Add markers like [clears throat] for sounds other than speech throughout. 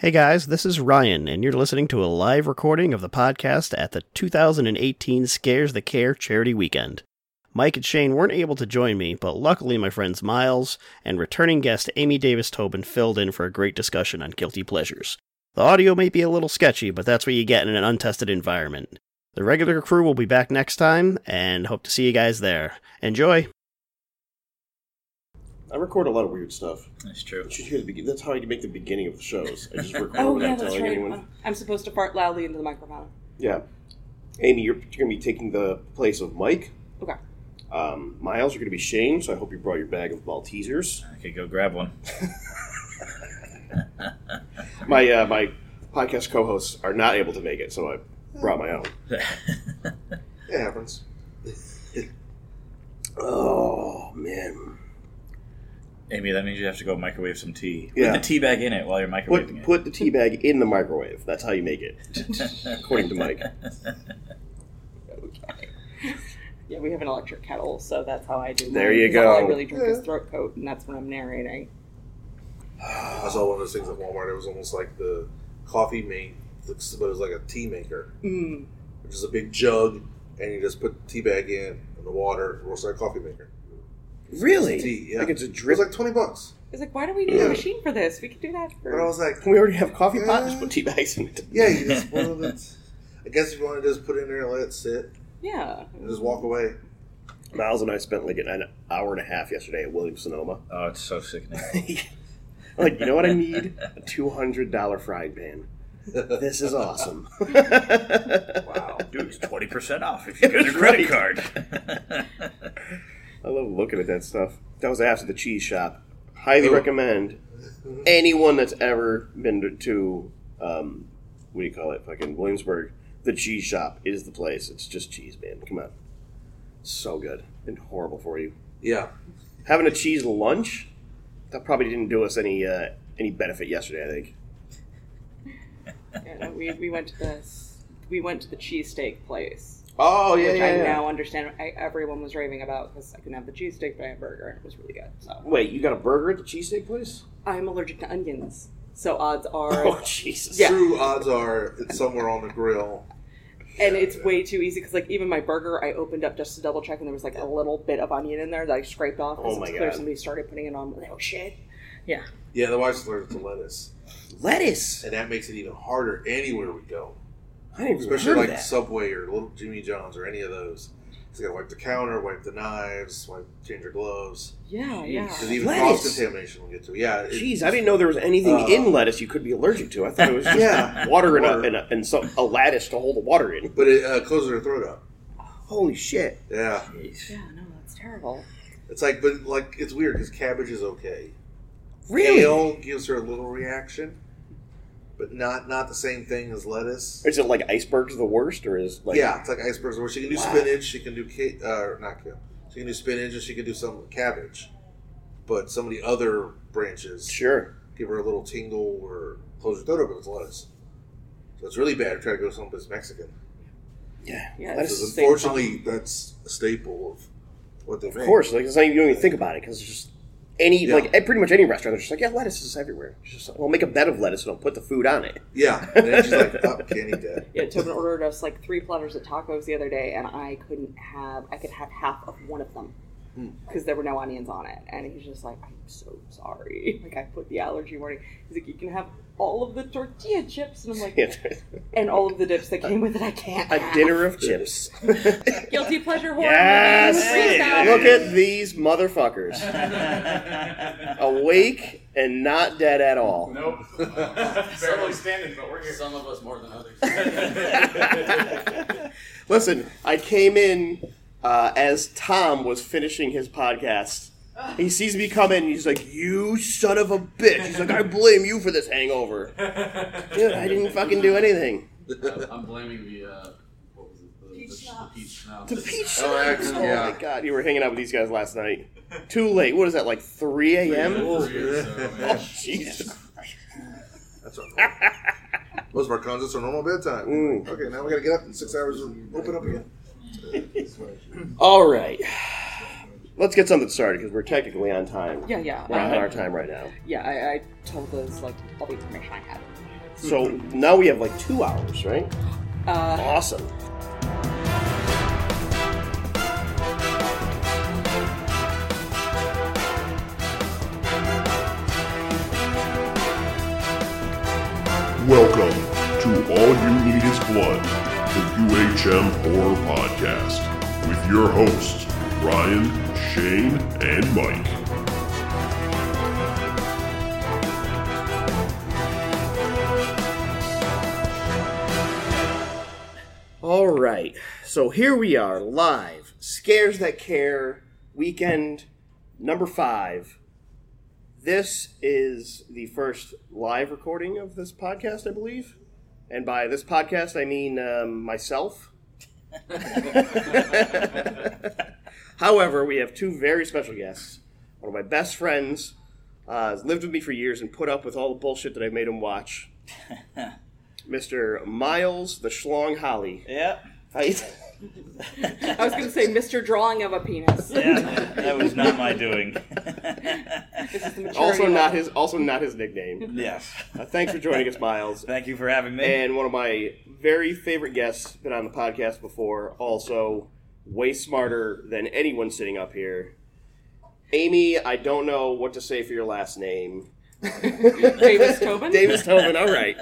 Hey guys, this is Ryan, and you're listening to a live recording of the podcast at the 2018 Scares the Care Charity Weekend. Mike and Shane weren't able to join me, but luckily my friends Miles and returning guest Amy Davis Tobin filled in for a great discussion on guilty pleasures. The audio may be a little sketchy, but that's what you get in an untested environment. The regular crew will be back next time, and hope to see you guys there. Enjoy! I record a lot of weird stuff. That's true. You should hear the begin- That's how I make the beginning of the shows. I just [laughs] record Oh without yeah, that's telling right. anyone. I'm supposed to fart loudly into the microphone. Yeah. Amy, you're, you're going to be taking the place of Mike. Okay. Um, Miles, you're going to be Shane, so I hope you brought your bag of Maltesers. I could go grab one. [laughs] My uh, my podcast co-hosts are not able to make it, so I brought my own. [laughs] It happens. Oh man! Amy, that means you have to go microwave some tea. Yeah. Put the tea bag in it while you're microwaving Put it. put the tea bag in the microwave. That's how you make it, [laughs] according to Mike. Okay. [laughs] Yeah, we have an electric kettle, so that's how I do. There mine, go. all I really drink is throat coat, and that's when I'm narrating. [sighs] I saw one of those things at Walmart. It was almost like the coffee mate, but it was like a tea maker, Mm. which is a big jug, and you just put the tea bag in and the water. It was like a coffee maker. Really? Tea, yeah. Like it's a It was like twenty bucks. It's like, why do we need Yeah. a machine for this? We could do that But I for. was like, we already have coffee pot. Yeah. Just put tea bags in it. yeah, you just one of it. I guess if you want to just put it in there and let it sit Yeah. and just walk away. Miles and I spent like an hour and a half yesterday at Williams Sonoma. Oh, it's so sickening. [laughs] like, you know what I need? A two hundred dollar frying pan. This is awesome. [laughs] Wow. [laughs] Dude, it's 20% off if you get That's your credit right. card. I love looking at that stuff. That was after the cheese shop. Highly Oh. recommend anyone that's ever been to, to um, what do you call it? Fucking Williamsburg. The cheese shop is the place. It's just cheese, man. Come on, so good and horrible for you. Yeah. Having a cheese lunch that probably didn't do us any uh, any benefit yesterday. I think. [laughs] Yeah, no, we, we went to this. We went to the cheesesteak place, Oh yeah, which I now understand. I, everyone was raving about because I couldn't have the cheesesteak, but I had a burger, and it was really good. So Wait, you got a burger at the cheesesteak place? I'm allergic to onions, so odds are Oh Jesus! Yeah. True odds are it's somewhere on the grill. and it's way too easy because like even my burger i opened up just to double check and there was like a little bit of onion in there that i scraped off Oh because my clear God. somebody started putting it on like, oh shit yeah Yeah, the wife's allergic to lettuce, Lettuce. and that makes it even harder anywhere we go. I didn't even especially like that. Subway or Little Jimmy John's or any of those. You gotta wipe the counter, wipe the knives, wipe change your gloves. yeah yeah Because even Lettuce? cross contamination will get to. it. Yeah, it- Jeez, I didn't know there was anything Uh, in lettuce you could be allergic to. I thought it was just Yeah. water and, a, Water. and, a, and some, a lattice to hold the water in. but it uh, closes her throat up. Holy shit! Yeah, yeah no that's terrible it's like, but like it's weird because cabbage is okay. Really? Kale gives her a little reaction, but not not the same thing as lettuce. Is it like icebergs the worst, or is like yeah, it's like icebergs. Where she can do Wow. spinach, she can do ca- uh, not kale. She can do spinach, and she can do some cabbage. But some of the other branches Sure. give her a little tingle or close her throat up if it's lettuce. So it's really bad to try to go someplace Mexican. Yeah. Yeah, Lettuce it's is- the same Unfortunately, that's a staple of what they of make. course, like it's not even, you don't even think about it because it's just any Yeah. like at pretty much any restaurant. They're just like, yeah, lettuce is everywhere. It's just like, well, make a bed of lettuce and I'll put the food on it. Yeah, and then she's like, oh, can't eat that. [laughs] yeah tobin ordered us like three platters of tacos the other day and i couldn't have i could have half of one of them. Because there were no onions on it and he's just like i'm so sorry [laughs] like i put the allergy warning he's like you can have all of the tortilla chips and i'm like and all of the dips that came with it i can't a have. dinner of chips. [laughs] guilty pleasure horror yes. movie. Look at these motherfuckers, awake and not dead at all. Nope. [laughs] Barely standing, but we're here. Some of us more than others. Listen, I came in uh, as Tom was finishing his podcast. He [laughs] sees me come in and he's like, You son of a bitch. He's like, I blame you for this hangover. Dude, I didn't fucking do anything. I'm blaming the uh, what was it? The Peach the, schnapps. the peach schnapps. The peach Oh, schnapps. Oh yeah. my god, you were hanging out with these guys last night. Too late. What is that, like 3 a.m.? Three or so, Oh, man. Jesus. [laughs] That's our normal. Most of our concerts are normal bedtime. Mm. Okay, now we gotta get up in six hours and open up again. All right. Let's get something started because we're technically on time. Yeah, yeah. We're on I- our time right now. Yeah, I, I told Liz like all the information I had. So now we have like two hours, right? Uh, Awesome. Welcome to All You Need Is Blood, the UHM Horror Podcast, with your hosts, Ryan, Shane, and Mike. All right. So here we are, live. Scares That Care, weekend number five. This is the first live recording of this podcast, I believe. And by this podcast, I mean um, myself. [laughs] However, we have two very special guests. One of my best friends uh, has lived with me for years and put up with all the bullshit that I've made him watch. [laughs] Mr. Miles the Schlong Holly. Yeah. How you- I was going to say Mr. Drawing of a Penis. Yeah. that was not my doing. This is the maturity also not level. his also not his nickname. yes. Uh, thanks for joining us, Miles. Thank you for having me. And one of my very favorite guests, been on the podcast before, also way smarter than anyone sitting up here. Amy, I don't know what to say for your last name. [laughs] Davis Tobin? Davis Tobin, all right.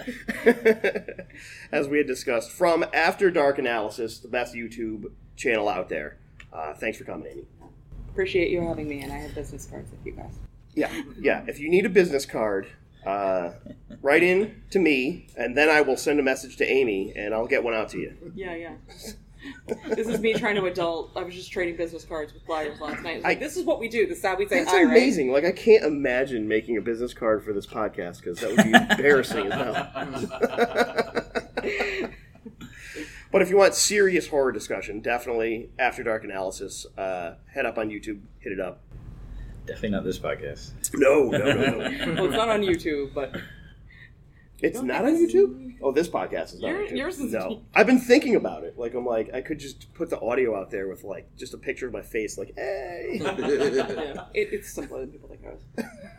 [laughs] As we had discussed, from After Dark Analysis, the best YouTube channel out there. Uh, thanks for coming, Amy. Appreciate you having me, and I have business cards if you guys. Yeah, yeah. If you need a business card, uh, write in to me, and then I will send a message to Amy, and I'll get one out to you. Yeah, yeah. [laughs] this is me trying to adult. I was just trading business cards with flyers last night. Like, I- this is what we do. This is how we say That's right? amazing. Like I can't imagine making a business card for this podcast because that would be embarrassing as hell. [laughs] but if you want serious horror discussion, definitely After Dark Analysis. Uh, head up on YouTube, hit it up. Definitely not this podcast. No, no, no, no. Well, it's not on YouTube, but It's not on YouTube. Oh, this podcast is not on Your- YouTube. yours is- no. I've been thinking about it. Like I'm like I could just put the audio out there with like just a picture of my face, like hey. [laughs] yeah, it, it's simpler than people think it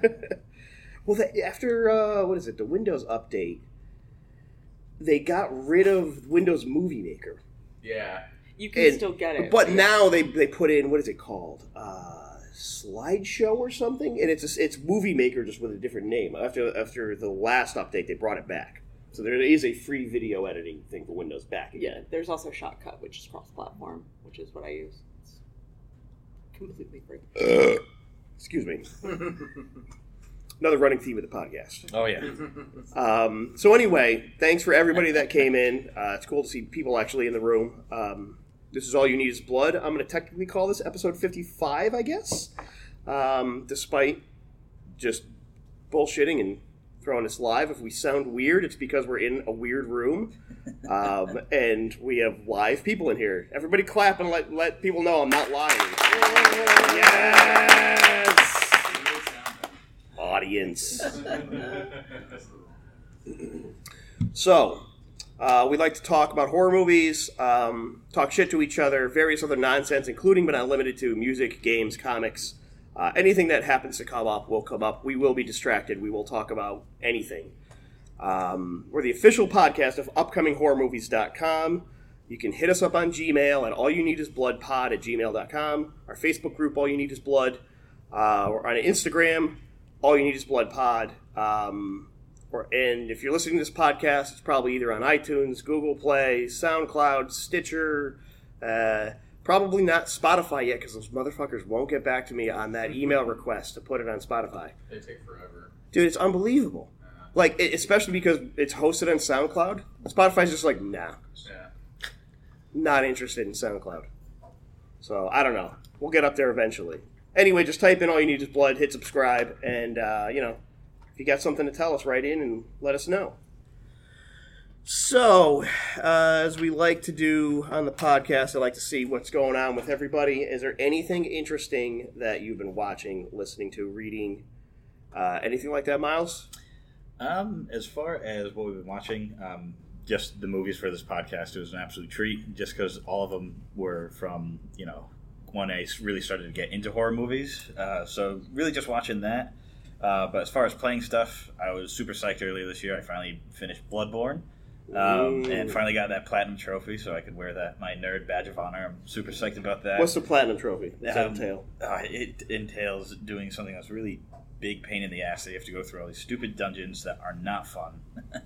is. [laughs] well, the, after uh, what is it? The Windows update, they got rid of Windows Movie Maker, Yeah. You can And- still get it. but now they they put in what is it called? Uh, slideshow or something, and it's a, it's Movie Maker just with a different name. After after the last update, they brought it back. So there is a free video editing thing for Windows back yeah, again. there's also Shotcut, which is cross-platform, which is what I use. It's completely free. Excuse me. [laughs] Another running theme of the podcast. Oh yeah. [laughs] Um, so anyway, thanks for everybody that came in. Uh, it's cool to see people actually in the room. Um, this is all you need is blood. I'm going to technically call this episode 55, I guess, um, despite just bullshitting and throwing us live. If we sound weird, it's because we're in a weird room, um, [laughs] and we have live people in here. Everybody clap and let let people know I'm not lying. Yes, audience. [laughs] So, uh, we like to talk about horror movies, um, talk shit to each other, various other nonsense, including but not limited to music, games, comics. Uh, anything that happens to come up will come up. We will be distracted. We will talk about anything. Um, we're the official podcast of upcominghorrormovies.com. You can hit us up on Gmail at all you need is blood pod at gmail.com. Our Facebook group, All You Need Is Blood. Uh, we're on Instagram, All You Need Is Blood pod. Um, or, and if you're listening to this podcast, it's probably either on iTunes, Google Play, SoundCloud, Stitcher, uh, probably not Spotify yet because those motherfuckers won't get back to me on that email request to put it on Spotify. They take forever. Dude, it's unbelievable. Like, e- especially because it's hosted on SoundCloud. Spotify's just like, nah, Yeah. not interested in SoundCloud. So I don't know. We'll get up there eventually. Anyway, just type in all you need is blood, hit subscribe, and uh, you know, if you got something to tell us, write in and let us know. So, uh, as we like to do on the podcast, I like to see what's going on with everybody. Is there anything interesting that you've been watching, listening to, reading, uh, anything like that, Miles? Um, as far as what we've been watching, um, just the movies for this podcast, it was an absolute treat. Just because all of them were from you know when I really started to get into horror movies. Uh, so really, just watching that. Uh, but as far as playing stuff, I was super psyched earlier this year. I finally finished Bloodborne. Um, and finally got that platinum trophy, so I could wear that my nerd badge of honor. I'm super psyched about that. What's the platinum trophy? What's that Um, entail? Uh, it entails doing something that's really big pain in the ass. That you have to go through all these stupid dungeons that are not fun.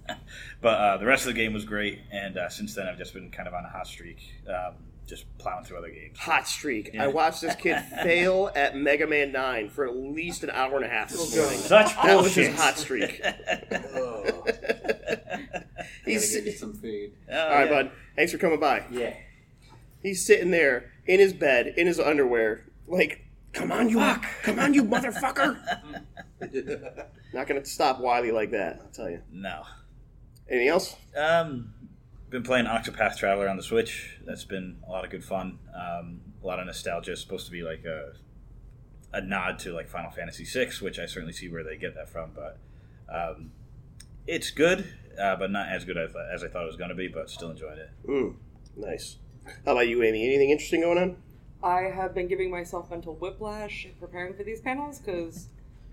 [laughs] but uh, the rest of the game was great, and uh, since then I've just been kind of on a hot streak, um, just plowing through other games. Hot streak. Yeah. I watched this kid [laughs] fail at Mega Man 9 for at least an hour and a half this Oh, morning. Such That was his bullshit. hot streak. [laughs] Oh. He's you some fade. Oh, all right, yeah. bud. Thanks for coming by. Yeah. He's sitting there in his bed in his underwear, like, "Come on, you, come on, you motherfucker!" [laughs] Not gonna stop Wily like that. I'll tell you. No. Anything else? Um, been playing Octopath Traveler on the Switch. That's been a lot of good fun. Um, a lot of nostalgia. It's supposed to be like a a nod to like Final Fantasy VI, which I certainly see where they get that from. But um, it's good, uh, but not as good as, as I thought it was going to be. But still enjoyed it. Mm, nice. How about you, Amy? Anything interesting going on? I have been giving myself mental whiplash preparing for these panels because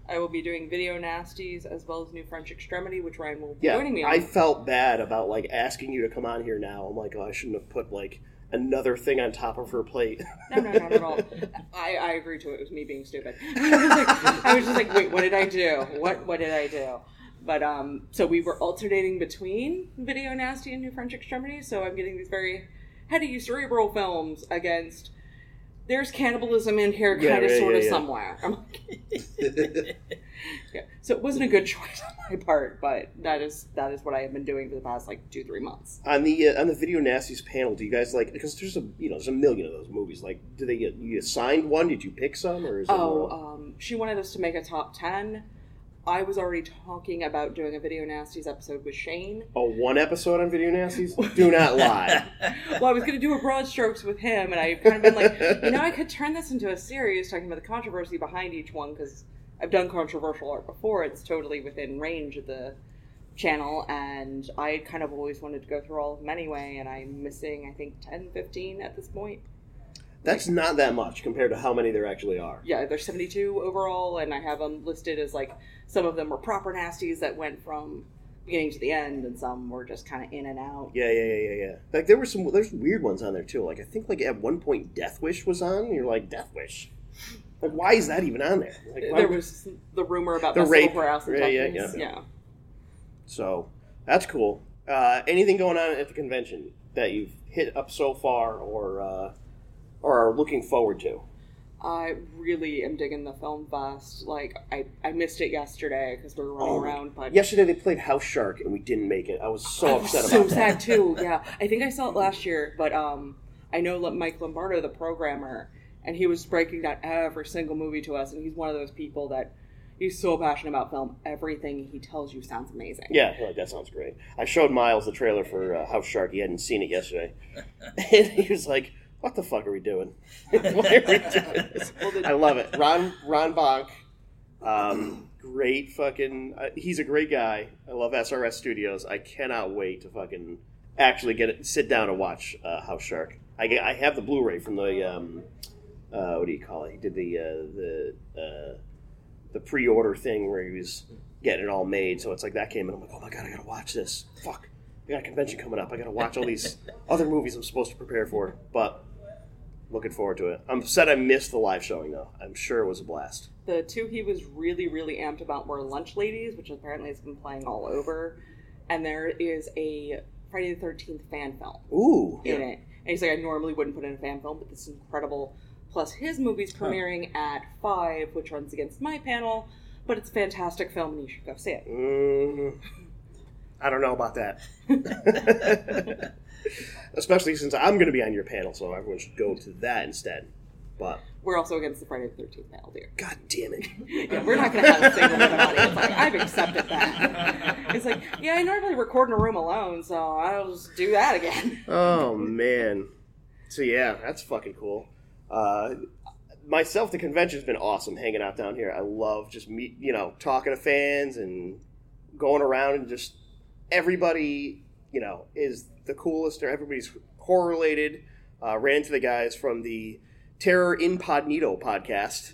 I will be doing video nasties as well as New French Extremity, which Ryan will be Yeah, joining me on. I felt bad about like asking you to come on here now. I'm like, oh, I shouldn't have put like another thing on top of her plate. No, no, not at all. [laughs] I, I agree to it. It was me being stupid. [laughs] I was, like, I was just like, wait, what did I do? What what did I do? But um, so we were alternating between Video Nasty and New French Extremity. So I'm getting these very heady cerebral films against. There's cannibalism in here, Yeah, kind of, yeah, sort of, yeah, somewhere. I'm like, [laughs] yeah. So it wasn't a good [laughs] choice on my part, but that is that is what I have been doing for the past like two three months. on the uh, on the video nasties panel, do you guys like because there's a you know there's a million of those movies. Like, do they get you assigned one? Did you pick some or is Oh, um, she wanted us to make a top 10. I was already talking about doing a Video Nasties episode with Shane. a one episode on video nasties? Do not [laughs] lie. Well, I was going to do a broad strokes with him, and I've kind of been like, you know, I could turn this into a series talking about the controversy behind each one because I've done controversial art before. It's totally within range of the channel, and I kind of always wanted to go through all of them anyway, and I'm missing, I think, 10, 15 at this point. That's not that much compared to how many there actually are. yeah, there's 72 overall, and I have them listed as like some of them were proper nasties that went from beginning to the end, and some were just kind of in and out. Yeah, yeah, yeah, yeah, yeah. Like there were some there's weird ones on there too. Like I think like at one point Death Wish was on. You're like Death Wish. Like why is that even on there? Like, why- There was the rumor about The rape. In Yeah, yeah, yeah. yeah. So that's cool. Uh, anything going on at the convention that you've hit up so far, or uh, or are looking forward to? I really am digging the film fest. Like I, I missed it yesterday because we were running Oh, around, but Yesterday they played House Shark and we didn't make it. I was so I was upset so about sad too. [laughs] Yeah, I think I saw it last year, but um, I know Mike Lombardo, the programmer, and he was breaking down every single movie to us, and he's one of those people that he's so passionate about film. Everything he tells you sounds amazing. Yeah, like, that sounds great. I showed Miles the trailer for uh, House Shark. He hadn't seen it yesterday, [laughs] and he was like, "What the fuck are we doing? [laughs] Why are we doing this?" I love it. Ron Ron Bonk, um, great fucking. Uh, he's a great guy. I love SRS Studios. I cannot wait to fucking actually get it, sit down and watch uh, House Shark. I, I have the Blu-ray from the um, uh, what do you call it? He did the uh, the uh, the pre-order thing where he was getting it all made. So it's like that came, and I'm like, oh my god, I gotta watch this. Fuck, I got a convention coming up. I gotta watch all these [laughs] other movies I'm supposed to prepare for. But looking forward to it. I'm upset I missed the live showing though. I'm sure it was a blast. The two he was really, really amped about were Lunch Ladies, which apparently has been playing all over, and there is a Friday the Thirteenth fan film. Ooh, in it. And he's like, I normally wouldn't put in a fan film, but this is incredible. Plus, his movie's premiering at 5, which runs against my panel, but it's a fantastic film and you should go see it. Mm, I don't know about that. [laughs] [laughs] Especially since I'm going to be on your panel, so everyone should go to that instead. But We're also against the Friday the 13th panel, dear. god damn it. [laughs] Yeah, we're not going to have a single money. Like, I've accepted that. It's like, yeah, I normally record in a room alone, so I'll just do that again. Oh man. So yeah, that's fucking cool. Uh, myself, the convention's been awesome hanging out down here. I love just meet, you know, talking to fans and going around and just everybody, you know, is the coolest. Or everybody's correlated. Uh, ran to the guys from the Terror Incognito podcast.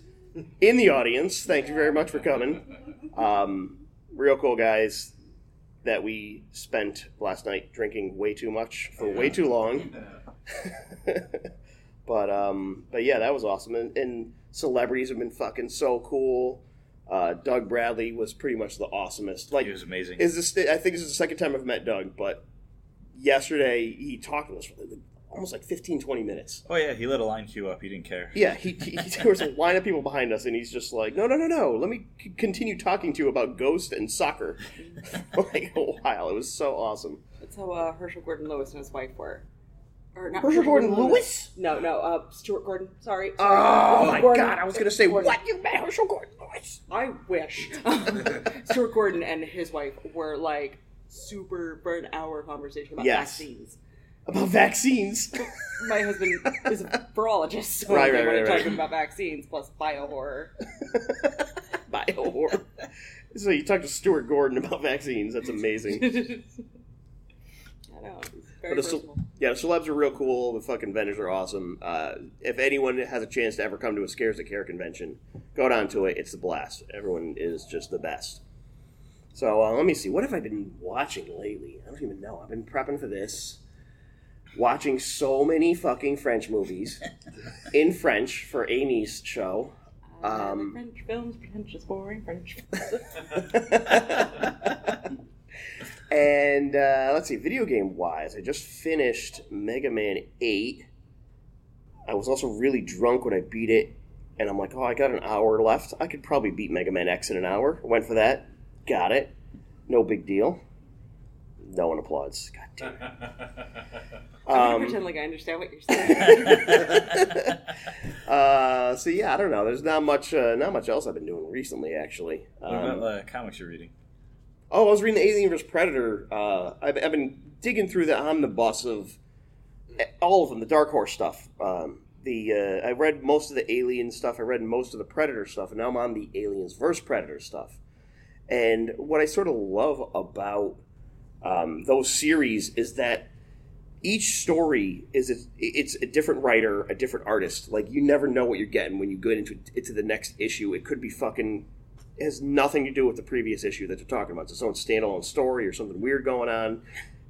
in the audience. Thank you very much for coming. Um, real cool guys that we spent last night drinking way too much for way too long. [laughs] but um, but yeah, that was awesome. And, and celebrities have been fucking so cool. Uh, Doug Bradley was pretty much the awesomest. Like He was amazing. is this? I think this is the second time I've met Doug, but yesterday he talked to us for almost like 15, 20 minutes. oh yeah, he let a line queue up. He didn't care. Yeah, he, he [laughs] there was a line of people behind us, and he's just like, "No, no, no, no. Let me c- continue talking to you about Ghost and soccer." for [laughs] like a while, it was so awesome. That's how uh, Herschell Gordon Lewis and his wife were. Or not Herschell Gordon Lewis? No, no, uh, Stuart Gordon. Sorry. Oh sorry. my Gordon- god! I was gonna say Gordon. what you met Herschell Gordon Lewis. I wish. [laughs] Stuart Gordon and his wife were like super for an hour conversation about Yes. vaccines. about vaccines. [laughs] My husband is a [laughs] virologist, so Right, they right, were right, right. talking about vaccines plus bio horror. [laughs] Bio horror. So you talked to Stuart Gordon about vaccines. That's amazing. I know. It's very But the, personal. ce- yeah, the celebs are real cool. The fucking vendors are awesome. Uh, if anyone has a chance to ever come to a Scares the Care convention, go down to it. It's the blast. Everyone is just the best. So uh, let me see. What have I been watching lately? I don't even know. I've been prepping for this. Watching so many fucking French movies [laughs] in French for Amy's show. Uh, um, French films, pretentious, boring French. [laughs] [laughs] and uh, let's see, video game wise, I just finished Mega Man 8. I was also really drunk when I beat it, and I'm like, oh, I got an hour left. I could probably beat Mega Man X in an hour. Went for that, got it. No big deal. No one applauds. God damn it. [laughs] I'm gonna Um, pretend like I understand what you're saying. [laughs] uh, so yeah, I don't know. There's not much, uh, not much else I've been doing recently, actually. What Um, about the comics you're reading? Oh, I was reading the Alien vs Predator. Uh, I've, I've been digging through the omnibus of all of them, the Dark Horse stuff. Um, the uh, I read most of the Alien stuff. I read most of the Predator stuff, and now I'm on the Aliens vs Predator stuff. And what I sort of love about um, those series is that each story is a, it's a different writer, a different artist. Like you never know what you're getting when you get into into the next issue. It could be fucking it has nothing to do with the previous issue that they're talking about. It's its own standalone story or something weird going on,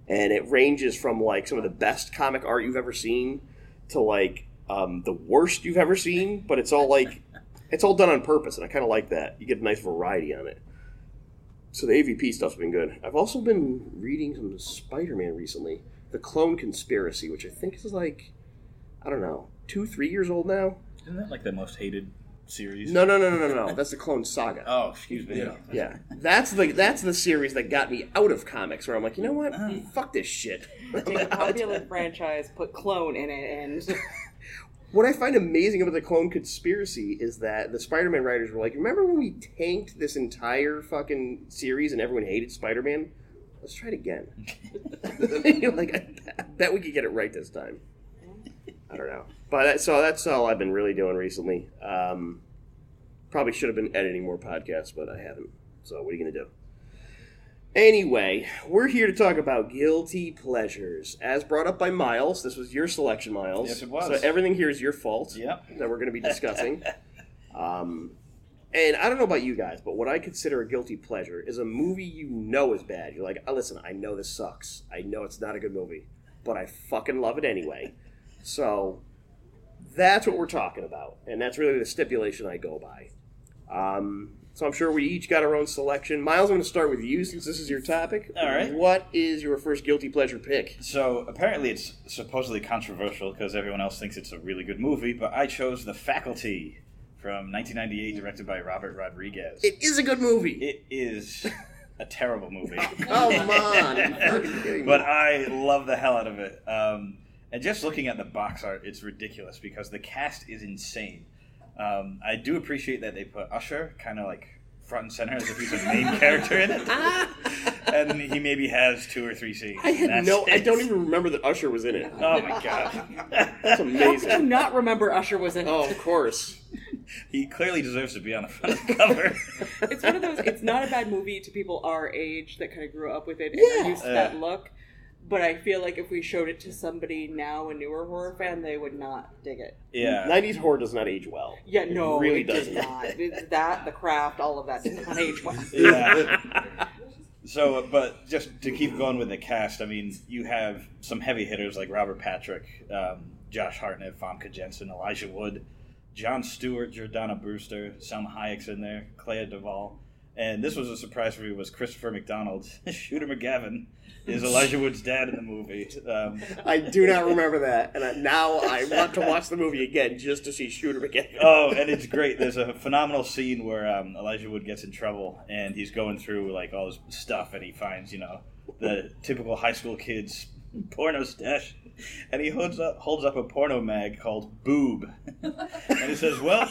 and it ranges from like some of the best comic art you've ever seen to like um, the worst you've ever seen. But it's all like it's all done on purpose, and I kind of like that. You get a nice variety on it. So the AVP stuff's been good. I've also been reading some Spider-Man recently, the Clone Conspiracy, which I think is like I don't know two, three years old now. Isn't that like the most hated series? No, no, no, no, no, no. That's the Clone Saga. Oh, excuse me. Yeah. Yeah, that's the that's the series that got me out of comics. Where I'm like, you know what? Ah. Fuck this shit. I'm Take a out. popular franchise, put clone in it, and What I find amazing about the Clone Conspiracy is that the Spider-Man writers were like, remember when we tanked this entire fucking series and everyone hated Spider-Man? Let's try it again. [laughs] [laughs] Like, I bet we could get it right this time. I don't know, but that, so that's all I've been really doing recently. Um, probably should have been editing more podcasts, but I haven't. So what are you gonna do? Anyway, we're here to talk about guilty pleasures, as brought up by Miles. This was your selection, Miles. Yes, it was. So everything here is your fault Yep. that we're going to be [laughs] discussing. um, and I don't know about you guys, but what I consider a guilty pleasure is a movie you know is bad. You're like, oh, listen, I know this sucks. I know it's not a good movie, but I fucking love it anyway. So that's what we're talking about, and that's really the stipulation I go by. Um, so I'm sure we each got our own selection. Miles, I'm going to start with you since this is your topic. All right. What is your first guilty pleasure pick? So apparently it's supposedly controversial because everyone else thinks it's a really good movie, but I chose The Faculty from 1998, directed by Robert Rodriguez. It is a good movie. it is a terrible movie. [laughs] Come on. [laughs] You're fucking kidding me. but I love the hell out of it. Um, and just looking at the box art, it's ridiculous because the cast is insane. Um, I do appreciate that they put Usher kind of like front and center as if he's a main [laughs] character in it, and he maybe has two or three scenes. I had That's no. I don't even remember that Usher was in it. Oh my god, [laughs] That's how could you not remember Usher was in? It? Oh, of course. he clearly deserves to be on the front of the cover. It's one of those. It's not a bad movie to people our age that kind of grew up with it and Yeah. used to Yeah. that look. But I feel like if we showed it to somebody now, a newer horror fan, they would not dig it. Yeah. 90s horror does not age well. Yeah, no, really it did doesn't. not. It's that, the craft, all of that did not age well. [laughs] yeah. So, uh, but just to keep going with the cast, I mean, you have some heavy hitters like Robert Patrick, um, Josh Hartnett, Famke Janssen, Elijah Wood, Jon Stewart, Jordana Brewster, Salma Hayek's in there, Clea Duvall, and this was a surprise for me was Christopher McDonald, [laughs] Shooter McGavin, is Elijah Wood's dad in the movie. Um, [laughs] I do not remember that, and I, now I want to watch the movie again just to see Shooter again. oh, and it's great. There's a phenomenal scene where um, Elijah Wood gets in trouble, and he's going through like all his stuff, and he finds you know the typical high school kids [laughs] porno stash, and he holds up holds up a porno mag called Boob, and he says, "Well,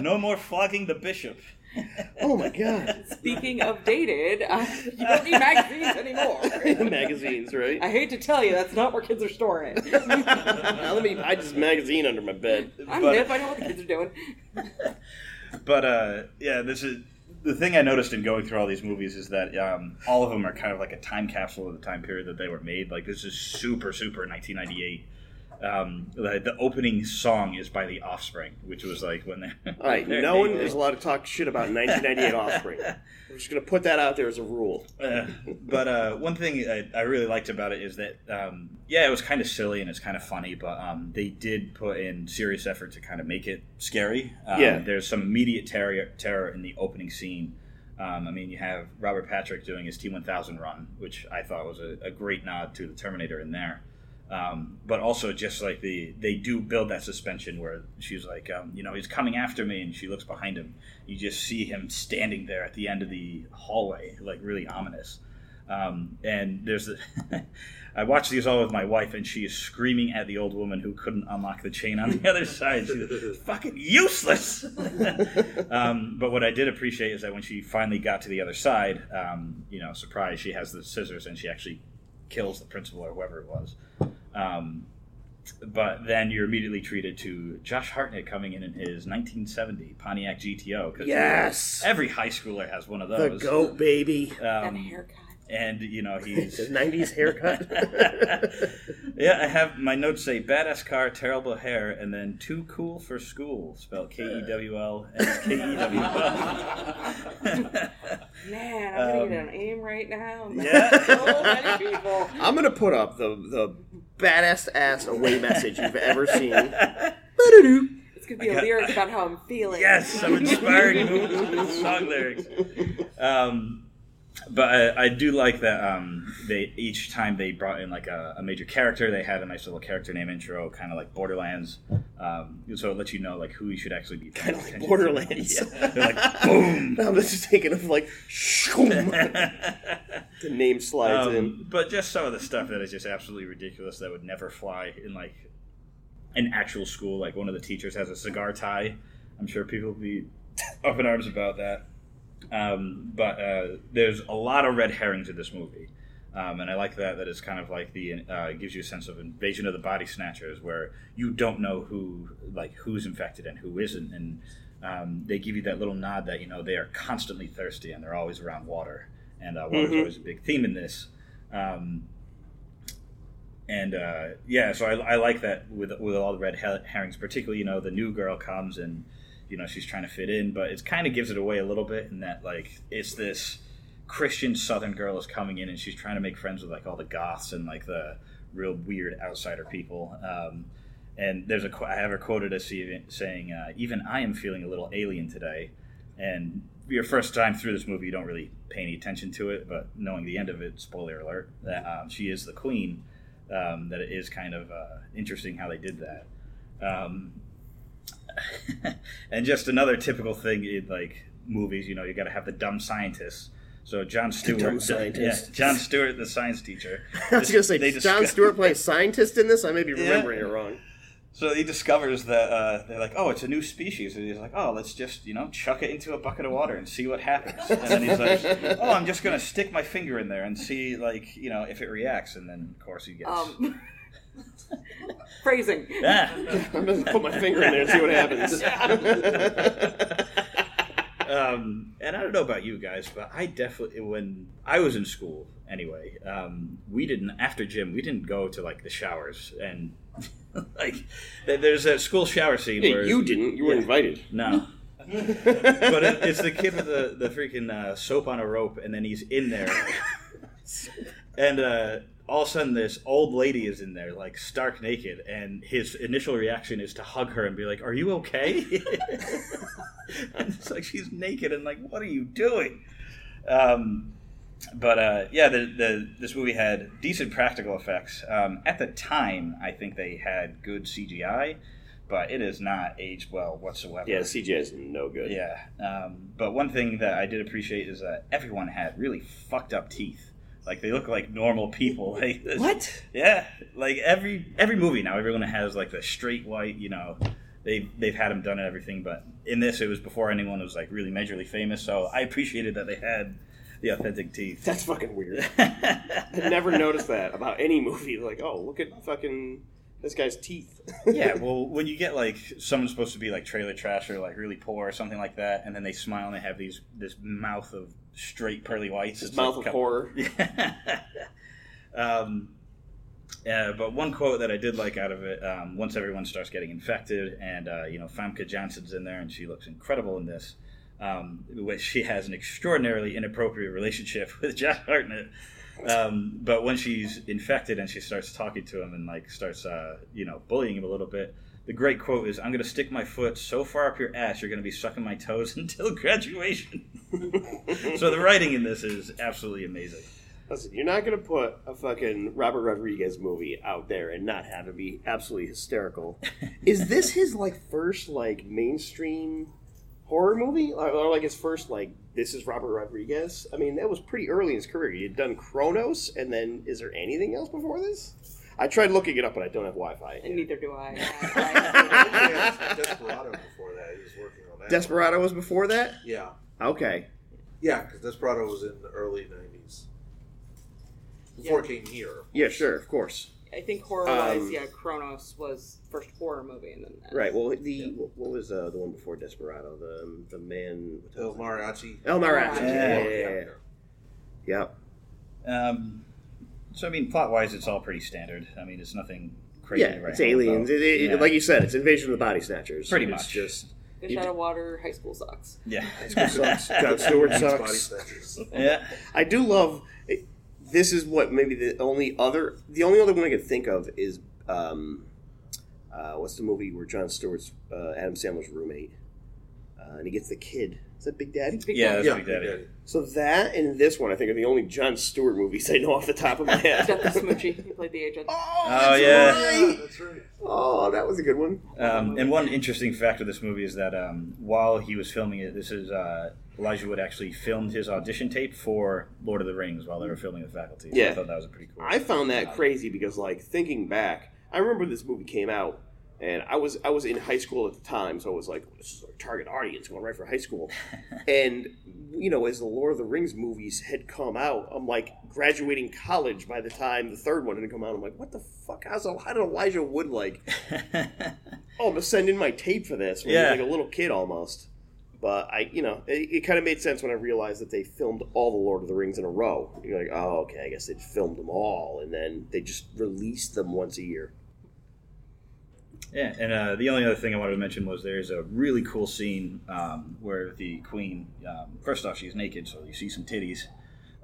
no more flogging the bishop." [laughs] Oh my god. Speaking of dated, uh, you don't need magazines anymore. [laughs] Magazines, right? I hate to tell you, that's not where kids are storing it. [laughs] Now let me hide this magazine under my bed. I'm But- hip. I know what the kids are doing. But uh, yeah, this is the thing I noticed in going through all these movies is that um, all of them are kind of like a time capsule of the time period that they were made. Like this is super, super 1998. Um, the, the opening song is by The Offspring, which was like when they. All right, [laughs] no one is allowed to talk shit about [laughs] 1998 Offspring. I'm just gonna put that out there as a rule. Uh, but uh, one thing I, I really liked about it is that, um, yeah, it was kind of silly and it's kind of funny, but um, they did put in serious effort to kind of make it scary. Um, Yeah. There's some immediate terror, terror in the opening scene. Um, I mean, you have Robert Patrick doing his T1000 run, which I thought was a, a great nod to the Terminator in there. Um, but also just like the they do build that suspension where she's like um, you know he's coming after me and she looks behind him. You just see him standing there at the end of the hallway like really ominous. Um, and there's a, [laughs] I watched these all with my wife and she is screaming at the old woman who couldn't unlock the chain on the [laughs] other side. She's fucking useless! [laughs] Um, but what I did appreciate is that when she finally got to the other side um, you know surprise she has the scissors and she actually kills the principal or whoever it was um, but then you're immediately treated to Josh Hartnett coming in in his 1970 Pontiac GTO. 'cause Yes, Every high schooler has one of those. the those. goat baby. That Um, haircut. And you know he's His 90s haircut. [laughs] yeah. I have my notes say badass car, terrible hair, and then too cool for school. Spelled K E W L S K E W L. [laughs] Man, I'm gonna Um, get an aim right now. yeah. [laughs] so many people. I'm gonna put up the the badass ass away message you've ever seen. Ba-da-doo. It's gonna be a lyric about how I'm feeling. Yes, I'm inspiring song lyrics. Um, but I, I do like that um, they each time they brought in like a, a major character, they had a nice little character name intro, kind of like Borderlands. Um, so it lets you know like who you should actually be paying Kinda like. Borderlands. Yeah. They're like [laughs] boom. Now this is taken of like [laughs] the name slides in. Um, but just some of the stuff that is just absolutely ridiculous that would never fly in like an actual school. Like one of the teachers has a cigar tie. I'm sure people would be up in arms about that. Um, but uh, there's a lot of red herrings in this movie. Um, and I like that. That it's kind of like the uh, it gives you a sense of invasion of the body snatchers, where you don't know who like who's infected and who isn't, and um, they give you that little nod that you know they are constantly thirsty and they're always around water, and uh, water's Mhm. always a big theme in this. Um, and uh, yeah, so I, I like that with with all the red herrings, particularly you know the new girl comes and you know she's trying to fit in, but it kind of gives it away a little bit in that like it's this Christian Southern girl is coming in and she's trying to make friends with like all the goths and like the real weird outsider people. Um, and there's a I have her quoted as saying, uh, "Even I am feeling a little alien today." And your first time through this movie, you don't really pay any attention to it, but knowing the end of it, spoiler alert, that um, she is the queen. Um, that it is kind of uh, interesting how they did that. Um, [laughs] and just another typical thing in like movies, you know, you got to have the dumb scientists. So Jon Stewart, dumb [laughs] scientist. yeah, Jon [laughs] Stewart, the science teacher. I was gonna say They Jon discuss- Stewart playing scientist in this. I may be Yeah. remembering it wrong. So he discovers that uh, they're like, oh, it's a new species, and he's like, oh, let's just you know chuck it into a bucket of water and see what happens. And then he's like, oh, I'm just gonna stick my finger in there and see like you know if it reacts, and then of course he gets. Um, [laughs] phrasing. yeah. I'm gonna put my finger in there and see what happens. [laughs] um, and I don't know about you guys, but I definitely when I was in school anyway, um, we didn't after gym we didn't go to like the showers and [laughs] like there's a school shower scene Hey, where you didn't. You were Yeah. invited. no. but it, it's the kid with the, the freaking uh, soap on a rope, and then he's in there, and uh, all of a sudden this old lady is in there, like stark naked, and his initial reaction is to hug her and be like, "Are you okay?" [laughs] and it's like she's naked, and like, "What are you doing?" Um, but uh, yeah, the, the this movie had decent practical effects. Um, at the time, I think they had good CGI, but it is not aged well whatsoever. Yeah, CJ is no good. Yeah, um, but one thing that I did appreciate is that everyone had really fucked up teeth. Like they look like normal people. [laughs] Like, What? Yeah, like every every movie now, everyone has like the straight white. You know, they they've had them done and everything. But in this, it was before anyone was like really majorly famous. So I appreciated that they had the authentic teeth. That's fucking weird. [laughs] I never noticed that about any movie. Like, oh, look at fucking this guy's teeth. [laughs] yeah, well, when you get like someone's supposed to be like trailer trash or like really poor or something like that, and then they smile and they have these this mouth of straight pearly whites, His it's mouth like, of horror. [laughs] um, yeah, but one quote that I did like out of it, um, once everyone starts getting infected, and uh, you know Famke Janssen's in there, and she looks incredible in this. Um, which she has an extraordinarily inappropriate relationship [laughs] with Jack Hartnett. Um, but when she's infected and she starts talking to him and like starts, uh, you know, bullying him a little bit, the great quote is, "I'm going to stick my foot so far up your ass, you're going to be sucking my toes [laughs] until graduation." [laughs] so the writing in this is absolutely amazing. Listen, you're not gonna put a fucking Robert Rodriguez movie out there and not have it be absolutely hysterical. [laughs] Is this his like first like mainstream horror movie, or, or like his first like this is Robert Rodriguez? I mean, that was pretty early in his career. He had done Kronos, and then is there anything else before this? I tried looking it up, but I don't have Wi-Fi. And neither do I. [laughs] Yeah, Desperado before that. He was working on that. Desperado was before that. Yeah. Okay. Yeah, because Desperado was in the early 90s. Before it came here. Yeah, sure, of course. I think horror wise, Um, yeah, Kronos was first horror movie, and then that. Right. Well, the what was uh, the one before Desperado? The um, the man El Mariachi. El Mariachi. Yeah. Yeah, yeah, yeah. yeah. yeah. Um, so I mean, plot wise, it's all pretty standard. I mean, it's nothing crazy. Yeah, to write it's home aliens. It, it, Yeah. Like you said, it's Invasion of the Body Snatchers. Pretty It's much. just Fish out of water, high school sucks. yeah, high school sucks. Jon [laughs] Stewart Body sucks. yeah. I do love. This is what maybe the only other the only other one I could think of is um, uh, what's the movie where Jon Stewart's uh, Adam Sandler's roommate, uh, and he gets the kid. Is that Big Daddy? Big Yeah, Daddy. that's Yeah, Big Daddy. Daddy. So that and this one I think are the only Jon Stewart movies I know off the top of my head. Death of Smoochy. He played the agent. Oh, Oh, that's yeah. right. That's right. Oh, that was a good one. Um, and one interesting fact of this movie is that um, while he was filming it, this is uh, Elijah Wood actually filmed his audition tape for Lord of the Rings while they were filming the faculty. So Yeah. I thought that was a pretty cool. I found that crazy because, like, thinking back, I remember this movie came out, and I was I was in high school at the time, so I was like, this is our target audience going right for high school. [laughs] and you know, as the Lord of the Rings movies had come out, I'm like graduating college by the time the third one had come out. I'm like, what the fuck? How's how did Elijah Wood like? [laughs] Oh, I'm gonna send in my tape for this. When Yeah. like a little kid almost. But I, you know, it, it kind of made sense when I realized that they filmed all the Lord of the Rings in a row. You're like, oh, okay, I guess they filmed them all, and then they just released them once a year. Yeah, and uh, the only other thing I wanted to mention was there's a really cool scene um, where the queen, um, first off, she's naked, so you see some titties.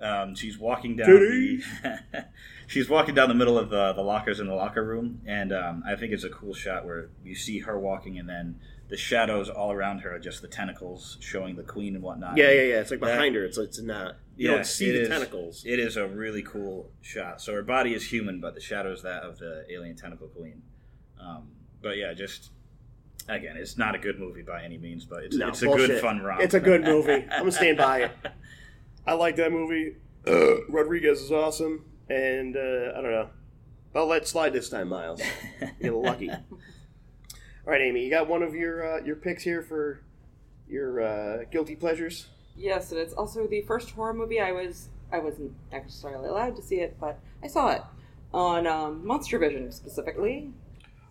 Um, she's walking down the, [laughs] she's walking down the middle of the, the lockers in the locker room, and um, I think it's a cool shot where you see her walking, and then the shadows all around her are just the tentacles showing the queen and whatnot. Yeah, yeah, yeah. It's like That- behind her. It's it's not. You Yeah, don't see the is. tentacles. It is a really cool shot. So her body is human, but the shadow is that of the alien tentacle queen. Um, but yeah, just again, it's not a good movie by any means, but it's, No, it's a bullshit. good fun romp. It's a good [laughs] movie. I'm gonna stand by it. I like that movie. Uh, [clears throat] Rodriguez is awesome, and uh, I don't know. I'll let slide this time, Miles. [laughs] You're lucky. All right, Amy, you got one of your uh, your picks here for your uh, guilty pleasures. Yes, and it's also the first horror movie I was I wasn't necessarily allowed to see it, but I saw it on um, Monster Vision specifically.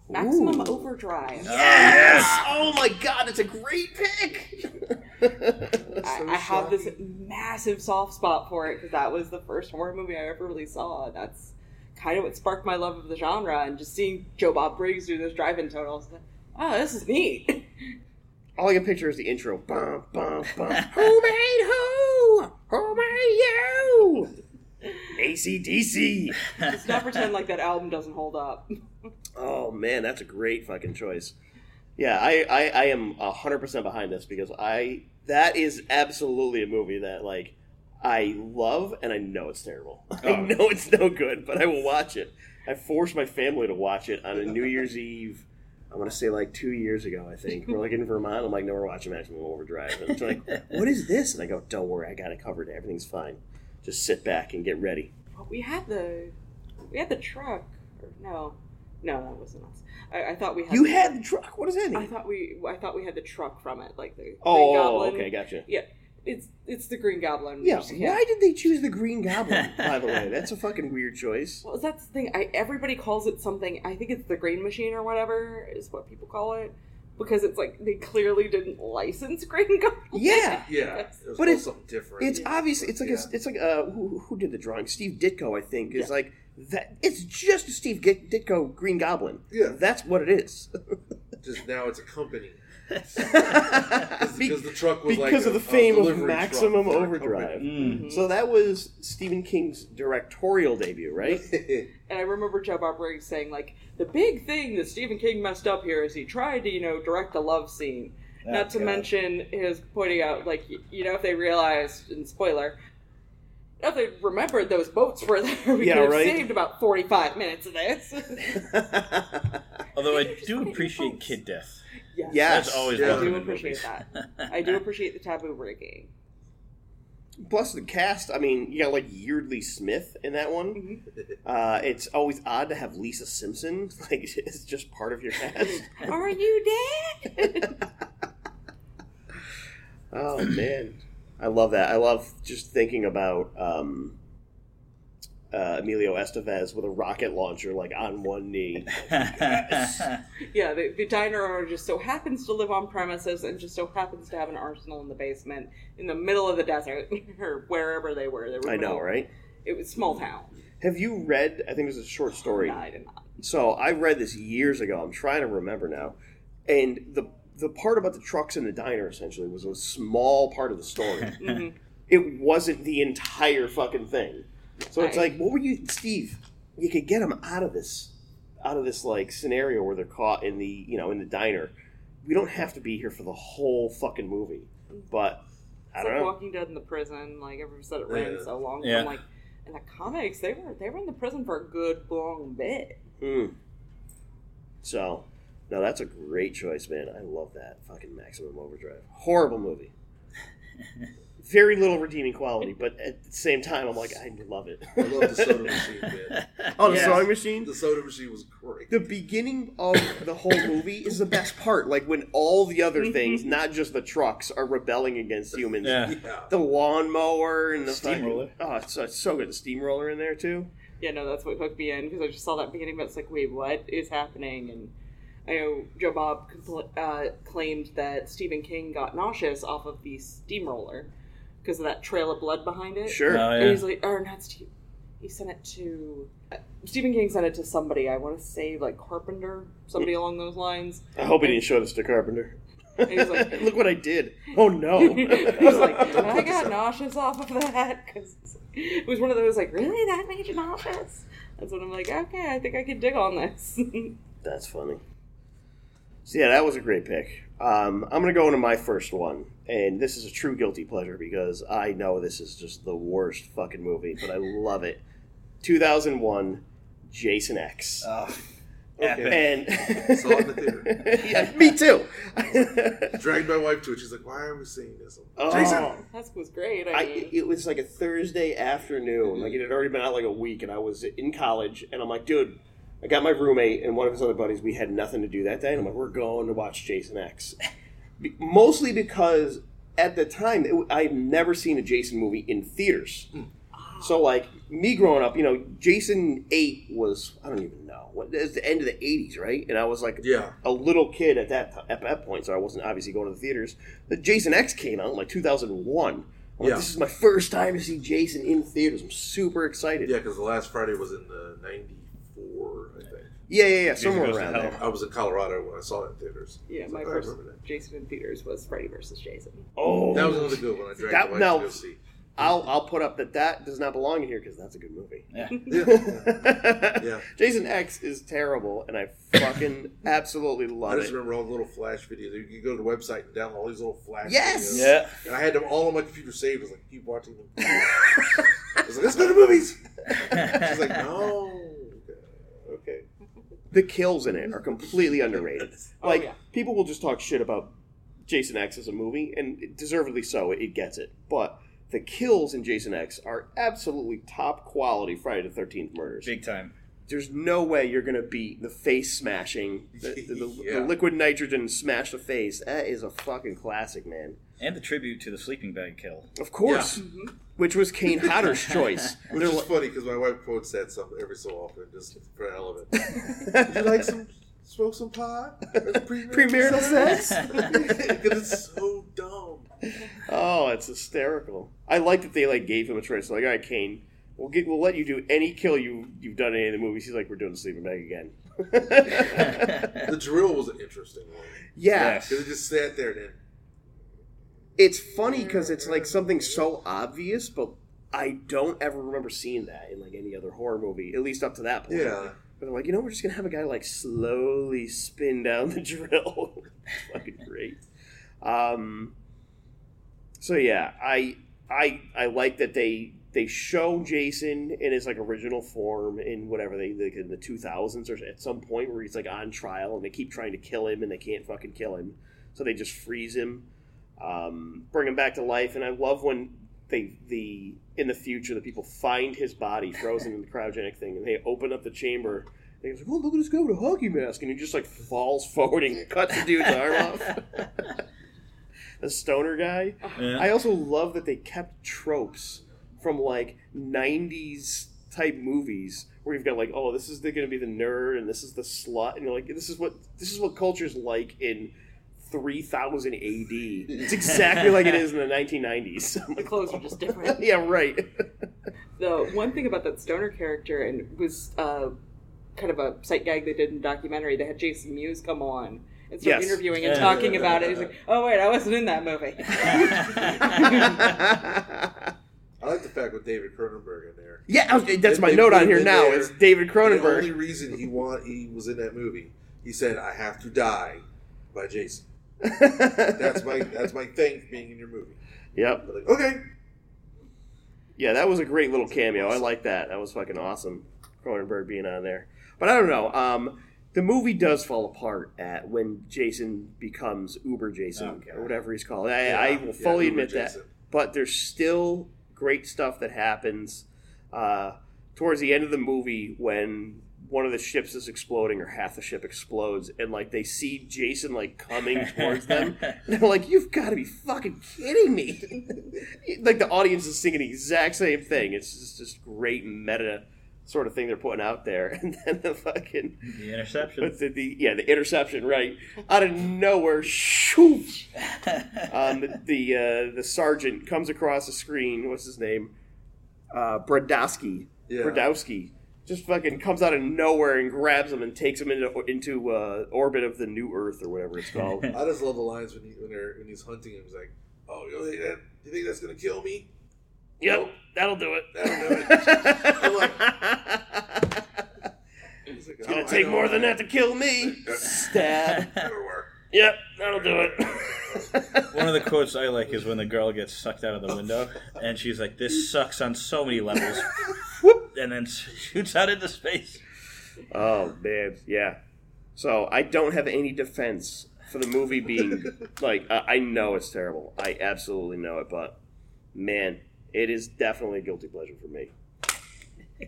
Maximum Ooh. Overdrive. Yes! Oh my god, it's a great pick. I, I have this massive soft spot for it because that was the first horror movie I ever really saw. And that's kind of what sparked my love of the genre. And just seeing Joe Bob Briggs do those drive-in total, I was like, oh, this is neat. [laughs] All I can picture is the intro. Bum, bum, bum. [laughs] who made who? Who made you? ACDC. Let's not pretend like that album doesn't hold up. Oh man, that's a great fucking choice. Yeah, I, I, I am hundred percent behind this because I that is absolutely a movie that like I love and I know it's terrible. [laughs] I Oh. know it's no good, but I will watch it. I forced my family to watch it on a New Year's [laughs] Eve. I want to say like two years ago, I think. We're like in Vermont. I'm like, no, we're watching Maximum Overdrive. And it's like, [laughs] what is this? And I go, don't worry, I got it covered. Everything's fine. Just sit back and get ready. But we had the we had the truck. Or no, no, that wasn't us. I, I thought we had. You the- had the truck. What does that mean? I thought we I thought we had the truck from it, like the Green oh, Goblin. okay, gotcha. Yeah, it's it's the Green Goblin. Yeah, which- why did they choose the Green Goblin? By the way, that's a fucking weird choice. Well, that's the thing. I everybody calls it something. I think it's the Green Machine or whatever is what people call it because it's like they clearly didn't license [laughs] Green Goblin. Yeah, Yeah, [laughs] it But but it's- something different. it's obvious. It's like Yeah. a, it's like uh, who, who did the drawing? Steve Ditko, I think, is Yeah. like that. It's just a Steve Ditko Green Goblin. Yeah. that's what it is. [laughs] just now it's a company Be- because [laughs] the truck was like because a- of the a fame of delivery truck Maximum Overdrive. company. Mm. So that was Stephen King's directorial debut, right? [laughs] And I remember Joe Bob Briggs saying like the big thing that Stephen King messed up here is he tried to you know direct a love scene. Oh, Not to God. mention his pointing out like you know if they realized and spoiler. If they remembered those boats were there, [laughs] we Yeah, could have right. saved about forty-five minutes of this. Although I do appreciate kid death. Yes. Yes. That's always Yeah. I do appreciate that. [laughs] I do appreciate the taboo breaking. Plus the cast. I mean, you got like Yeardley Smith in that one. Mm-hmm. Uh, it's always odd to have Lisa Simpson. [laughs] Like it's just part of your cast. [laughs] Are you dead? Oh man, I love that. I love just thinking about um, uh, Emilio Estevez with a rocket launcher, like on one knee. [laughs] [laughs] yeah, the, the diner owner just so happens to live on premises and just so happens to have an arsenal in the basement in the middle of the desert [laughs] or wherever they were. They were I know, right? It was small town. Have you read? I think it was a short story. No, I did not. So I read this years ago. I'm trying to remember now, and the the part about the trucks in the diner essentially was a small part of the story. Mhm. it wasn't the entire fucking thing. So it's I- like, what were you, Steve? You could get them out of this, out of this like scenario where they're caught in the, you know, in the diner. We don't have to be here for the whole fucking movie, but I don't like know. Walking Dead in the prison. Like everyone said, it ran Yeah. so long. Yeah. I'm like, in the comics, they were they were in the prison for a good long bit. Hmm. So, no, that's a great choice, man. I love that fucking Maximum Overdrive. Horrible movie. [laughs] Very little redeeming quality, but at the same time, I'm like, I love it. I love the soda machine bit. [laughs] oh, the Yes. sewing machine. The soda machine was great. the beginning of the whole movie is the best part. Like when all the other things, not just the trucks, are rebelling against humans. Yeah. Yeah. The lawnmower and the Steamroller. fucking- Oh, it's so, it's so good. The steamroller in there too. Yeah, no, that's what hooked me in because I just saw that beginning, but it's like, wait, what is happening? And I know Joe Bob compl- uh, claimed that Stephen King got nauseous off of the steamroller because of that trail of blood behind it. Sure. Oh, And yeah. he's like, or not Steve. He sent it to uh, Stephen King sent it to somebody. I want to say like Carpenter, somebody along those lines. I hope he didn't show this to Carpenter. And he's like- [laughs] Look what I did. Oh no. [laughs] He's like, [laughs] I got nauseous off of that because it was one of those like, really, that made you nauseous? That's when I'm like, okay, I think I can dig on this. That's funny. So yeah, that was a great pick. Um, I'm gonna go into my first one, and this is a true guilty pleasure because I know this is just the worst fucking movie, but I love it. 2001, Jason X. Oh, Okay. and Saw it in the theater. [laughs] yeah, me too. [laughs] Dragged my wife to it. She's like, "Why are we seeing this?" Oh. Jason. that was great. I I, mean, it was like a Thursday afternoon. Like it had already been out like a week, and I was in college, and I'm like, dude, I got my roommate and one of his other buddies. We had nothing to do that day, and I'm like, we're going to watch Jason X. Mostly because at the time it, I've never seen a Jason movie in theaters. Hmm. So like me growing up, you know, Jason Eight was I don't even know what it was the end of the eighties, right? And I was like Yeah. a little kid at that at that point, so I wasn't obviously going to the theaters. But Jason X came out in like two thousand and one. Like, Yeah. This is my first time to see Jason in theaters. I'm super excited. Yeah, because the last Friday was in the '94, I think. Yeah, yeah, yeah somewhere around there. I was in Colorado when I saw it in theaters. Yeah, I my I first remember that. Jason in theaters was Freddy versus Jason. Oh, That was another good one. I dragged That- my wife no. to go see. I'll I'll put up that that does not belong in here because that's a good movie. Yeah. [laughs] [laughs] Yeah. Jason X is terrible, and I fucking [laughs] absolutely love it. I love just it. remember all the little flash videos. You could go to the website and download all these little flash Yes! videos. Yeah. And I had them all on my computer saved. I was like, keep watching them. I was like, let's go to movies. She's like, no. Okay. The kills in it are completely underrated. [laughs] Oh, Like yeah. people will just talk shit about Jason X as a movie, and deservedly so. It gets it, but the kills in Jason X are absolutely top quality Friday the Thirteenth murders. Big time. There's no way you're gonna beat the face smashing, the, the, the, [laughs] Yeah. the liquid nitrogen smash the face. That is a fucking classic, man. And the tribute to the sleeping bag kill. Of course, mm-hmm. Which was Kane Hodder's [laughs] choice. Which They're is like- funny because my wife quotes that stuff every so often, just for the hell of it. [laughs] Would you like some smoke some pot? Premarital sex? Because [laughs] it's so dumb. Oh, it's hysterical. I like that they like gave him a choice. Like, all right, Kane, we'll get we'll let you do any kill you you've done in any of the movies. He's like, we're doing the sleeping bag again. The drill was an interesting one yeah, Yes. because it just sat there and then it's funny because it's like something so obvious, but I don't ever remember seeing that in like any other horror movie, at least up to that point. yeah. But they're like, you know, we're just gonna have a guy like slowly spin down the [laughs] drill. fucking great. Um, so yeah, I I I like that they they show Jason in his like original form in whatever they like in the two thousands or at some point where he's like on trial and they keep trying to kill him and they can't fucking kill him, so they just freeze him, um, bring him back to life, and I love when they the in the future the people find his body frozen in the cryogenic thing and they open up the chamber. And he's like, "Oh, look at this guy with a hockey mask," and he just like falls forward and cuts the dude's arm off. [laughs] the stoner guy. Yeah. I also love that they kept tropes from like '90s type movies where you've got like, oh, this is going to be the nerd and this is the slut, and you're like, this is what this is what culture's like in 3000 AD. It's [laughs] exactly like it is in the 1990s. I'm [laughs] The clothes are just different. [laughs] yeah, right. The one thing about that stoner character, and was uh, kind of a sight gag they did in the documentary, they had Jason Mewes come on and start Yes. interviewing and Yeah. talking about it. He's like, oh, wait, I wasn't in that movie. I like the fact with David Cronenberg in there. yeah, was- that's my They- note on here now. there. Is David Cronenberg. The only reason he want he was in that movie, he said, "I have to die by Jason." That's my that's my thing for being in your movie. yep. Like, okay, Yeah, that was a great little cameo. I like that. That was fucking awesome. Cronenberg being on there. But I don't know. Um, the movie does fall apart at when Jason becomes Uber Jason Okay. or whatever he's called. I, Yeah, I will fully Uber admit that. But there's still great stuff that happens uh, towards the end of the movie when one of the ships is exploding or half the ship explodes and like they see Jason like coming towards them and [laughs] they're like you've got to be fucking kidding me [laughs] like the audience is singing the exact same thing it's just this great meta sort of thing they're putting out there [laughs] and then the fucking the interception. but the, the yeah the interception right out of nowhere shoo um, the the, uh, the sergeant comes across the screen. What's his name? Uh, bradowski Yeah. Brodowski just fucking comes out of nowhere and grabs him and takes him into into uh, orbit of the new Earth or whatever it's called. [laughs] I just love the lines when he when when he's hunting him. He's like, "Oh, you think that? You think that's gonna kill me? yep, that'll do it. That'll do it." I'm like, [laughs] he's like, It's gonna "Oh, take more than that to kill me. [laughs] Stab. That'll work. Yep, that'll do it. [laughs] One of the quotes I like is when the girl gets sucked out of the window, and she's like, "This sucks on so many levels," Whoop, and then shoots out into space. Oh man, yeah. So I don't have any defense for the movie being [laughs] like uh, I know it's terrible. I absolutely know it, but man, it is definitely a guilty pleasure for me.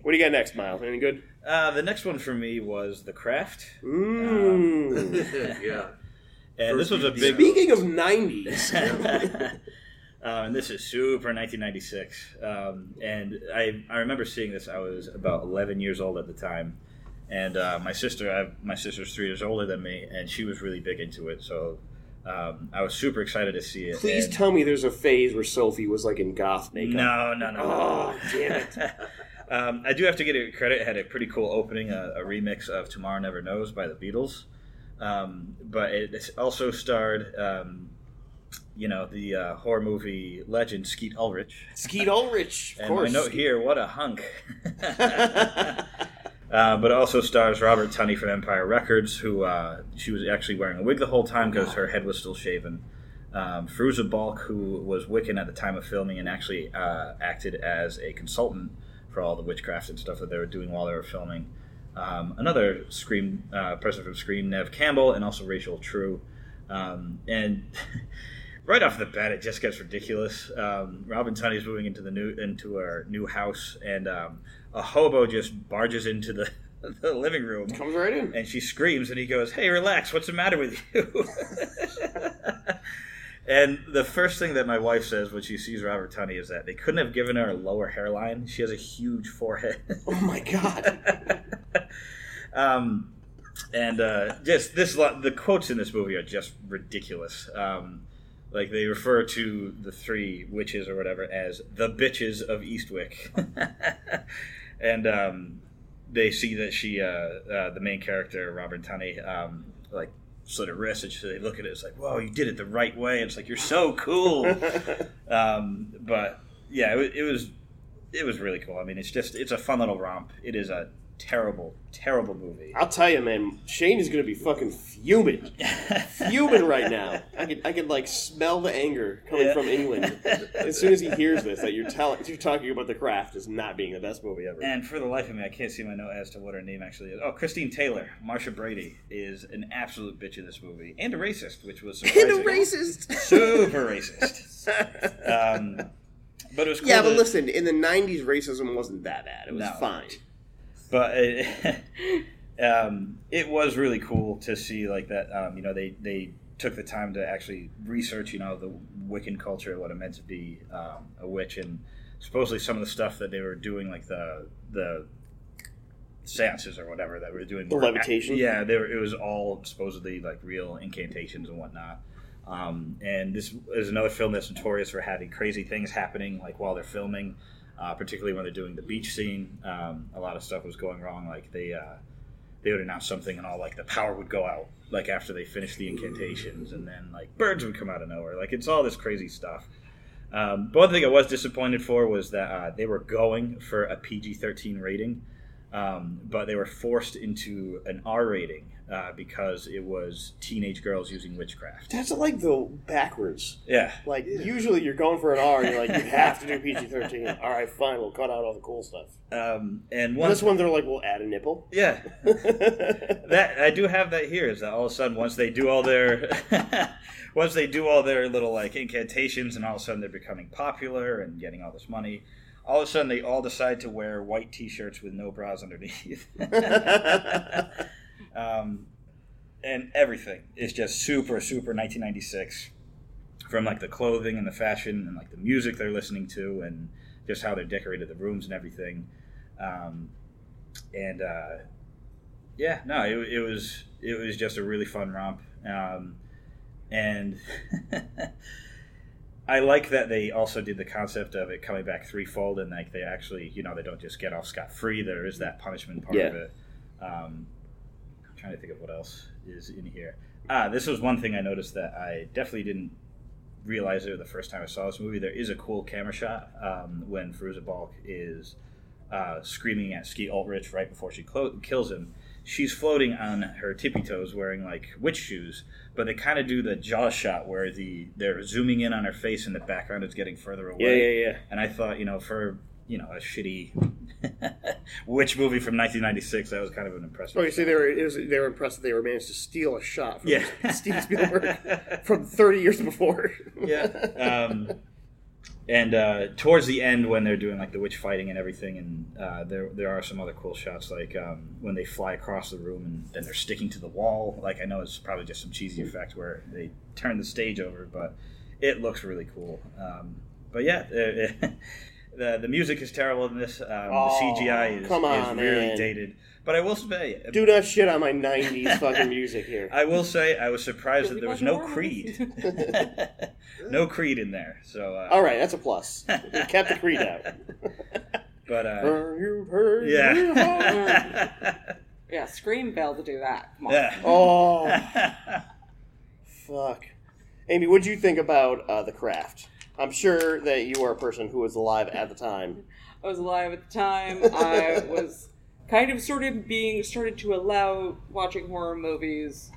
What do you got next, Miles? Anything good? Uh, the next one for me was The Craft, Mm. [laughs] yeah. And this was a big. Speaking of '90s, [laughs] Uh, and this is super 1996. Um, and I, I remember seeing this. I was about 11 years old at the time, and uh, my sister, I, my sister's three years older than me, and she was really big into it. So um, I was super excited to see it. Please And- tell me there's a phase where Sophie was like in goth makeup. No, no, no. Oh, damn it. [laughs] um, I do have to give it credit. It had a pretty cool opening, a, a remix of "Tomorrow Never Knows" by the Beatles. Um, but it, also starred, um, you know, the uh, horror movie legend Skeet Ulrich. Skeet [laughs] Ulrich, of And course. note here, what a hunk. [laughs] Uh, but it also stars Robin Tunney from Empire Records, who uh, she was actually wearing a wig the whole time because her head was still shaven. Um, Fairuza Balk, who was Wiccan at the time of filming and actually uh, acted as a consultant for all the witchcraft and stuff that they were doing while they were filming. Um, another Scream uh, person from Scream, Neve Campbell, and also Rachel True. Um, and [laughs] right off the bat, it just gets ridiculous. Um, Robin Tunney's moving into the new into our new house, and um, a hobo just barges into the, [laughs] the living room, Comes right in. and she screams, and he goes, "Hey, relax! What's the matter with you?" [laughs] and the first thing that my wife says when she sees Robin Tunney is that they couldn't have given her a lower hairline. She has a huge forehead. Oh my god. [laughs] um, and uh, just this, the quotes in this movie are just ridiculous. Um, like they refer to the three witches or whatever as the bitches of Eastwick, [laughs] and um, they see that she, uh, uh, the main character, Robin Tunney, um, like slit her wrist, and so they look at it. It's like, whoa, you did it the right way. It's like you're so cool. [laughs] um, but yeah, it, it was it was really cool. I mean, it's just it's a fun little romp. It is a terrible, terrible movie. I'll tell you, man, Shane is gonna be fucking fuming, fuming right now. I can, I can like smell the anger coming Yeah. from England as soon as he hears this. That you're telling, you're talking about The Craft as not being the best movie ever. And for the life of me, I can't see my note as to what her name actually is. Oh, Christine Taylor, Marcia Brady, is an absolute bitch in this movie, and a racist, which was surprising. [laughs] And a racist. super racist. [laughs] Um, but it was cool yeah, but to- listen, in the '90s, racism wasn't that bad. It was No. fine. But it, [laughs] um, it was really cool to see like that. Um, you know, they they took the time to actually research, you know, the Wiccan culture, what it meant to be um, a witch, and supposedly some of the stuff that they were doing, like the the seances or whatever that we were doing. The were- levitation? Yeah, they were, it was all supposedly like real incantations and whatnot. Um, and this is another film that's notorious for having crazy things happening, like while they're filming, uh, particularly when they're doing the beach scene. Um, a lot of stuff was going wrong. Like they uh, they would announce something, and all like the power would go out, like after they finished the incantations, and then like birds would come out of nowhere. Like it's all this crazy stuff. Um, but one thing I was disappointed for was that uh, they were going for a PG 13 rating, um, but they were forced into an R rating uh, because it was teenage girls using witchcraft. That's like the backwards. Yeah. Like usually you're going for an R, and you're like, you [laughs] have to do PG-13. All right, fine, we'll cut out all the cool stuff. Um, and one, This one, they're like, we'll add a nipple. yeah, [laughs] that I do have that here. Is that all of a sudden once they do all their [laughs] once they do all their little like incantations, and all of a sudden they're becoming popular and getting all this money. All of a sudden, they all decide to wear white T-shirts with no bras underneath. Um, and everything is just super, super 1996. From like the clothing and the fashion and like the music they're listening to and just how they're decorated the rooms and everything. Um, and uh, yeah, no, it, it was it was just a really fun romp. Um, and [laughs] I like that they also did the concept of it coming back threefold, and like they actually, you know, they don't just get off scot free. There is that punishment part of it. Um, trying to think of what else is in here. Ah, this was one thing I noticed that I definitely didn't realize it the first time I saw this movie. There is a cool camera shot um, when Fairuza Balk is uh, screaming at Skeet Ulrich right before she clo- kills him. She's floating on her tippy toes, wearing like witch shoes, but they kind of do the jaw shot where the they're zooming in on her face and the background is getting further away. Yeah, yeah, yeah. And I thought, you know, for you know a shitty [laughs] witch movie from 1996, that was kind of an impressive. Oh, you see, they were it was, they were impressed that they were managed to steal a shot from Yeah. [laughs] Steven Spielberg from 30 years before. [laughs] yeah. Um, and uh, towards the end, when they're doing like the witch fighting and everything, and uh, there there are some other cool shots, like um, when they fly across the room and then they're sticking to the wall. Like I know it's probably just some cheesy effect where they turn the stage over, but it looks really cool. Um, but yeah, uh, the the music is terrible in this. Um, Oh, the CGI is, come is really man. dated. But I will say, Do not shit on my '90s fucking music here. [laughs] I will say, I was surprised that there was no Creed. [laughs] [laughs] no Creed in there. So, uh, All right, that's a plus. They kept the Creed out. but uh, you heard yeah, yeah, Scream failed to do that. Come on. yeah. Oh, fuck. Amy, what do you think about uh, the craft? I'm sure that you are a person who was alive at the time. [laughs] I was alive at the time. I [laughs] was kind of sort of being started to allow watching horror movies.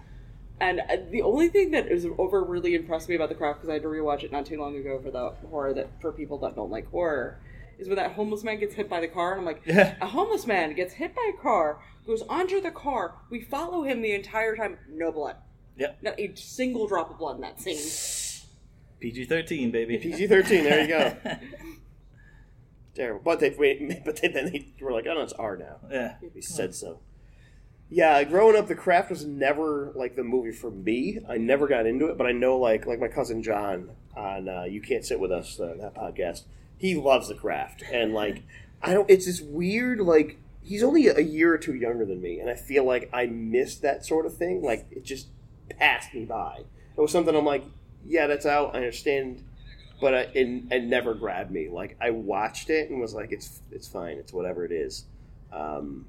And uh, the only thing that is over really impressed me about the craft, because I had to rewatch it not too long ago for the horror that for people that don't like horror, is when that homeless man gets hit by the car, and I'm like, Yeah. a homeless man gets hit by a car, goes under the car, we follow him the entire time, no blood, Yep. not a single drop of blood in that scene. PG thirteen, baby. PG-13, there you go. [laughs] Terrible. But they, [laughs] but they, then they were like, oh no, it's R now. yeah. They said so. Yeah, growing up, The Craft was never like the movie for me. I never got into it, but I know like like my cousin John on uh, You Can't Sit with Us uh, that podcast. He loves The Craft, and like [laughs] I don't. It's this weird like he's only a year or two younger than me, and I feel like I missed that sort of thing. Like it just passed me by. It was something I'm like, yeah, that's out. I understand. But I, it, it never grabbed me. Like I watched it and was like, "It's it's fine. It's whatever it is." Um,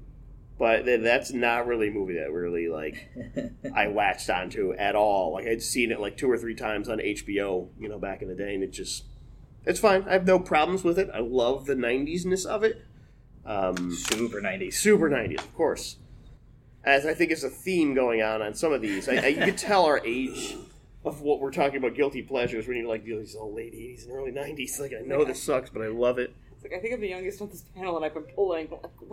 but th- that's not really a movie that really like [laughs] I latched onto at all. Like I'd seen it like two or three times on HBO, you know, back in the day, and it just it's fine. I have no problems with it. I love the '90s ness of it. Um, Super nineties. super '90s, of course. As I think is a theme going on on some of these. I, I, you can tell our age of what we're talking about guilty pleasures when you're like these old late '80s and early '90s. Like I know this sucks, but I love it. It's like I think I'm the youngest on this panel, and I've been pulling. [laughs]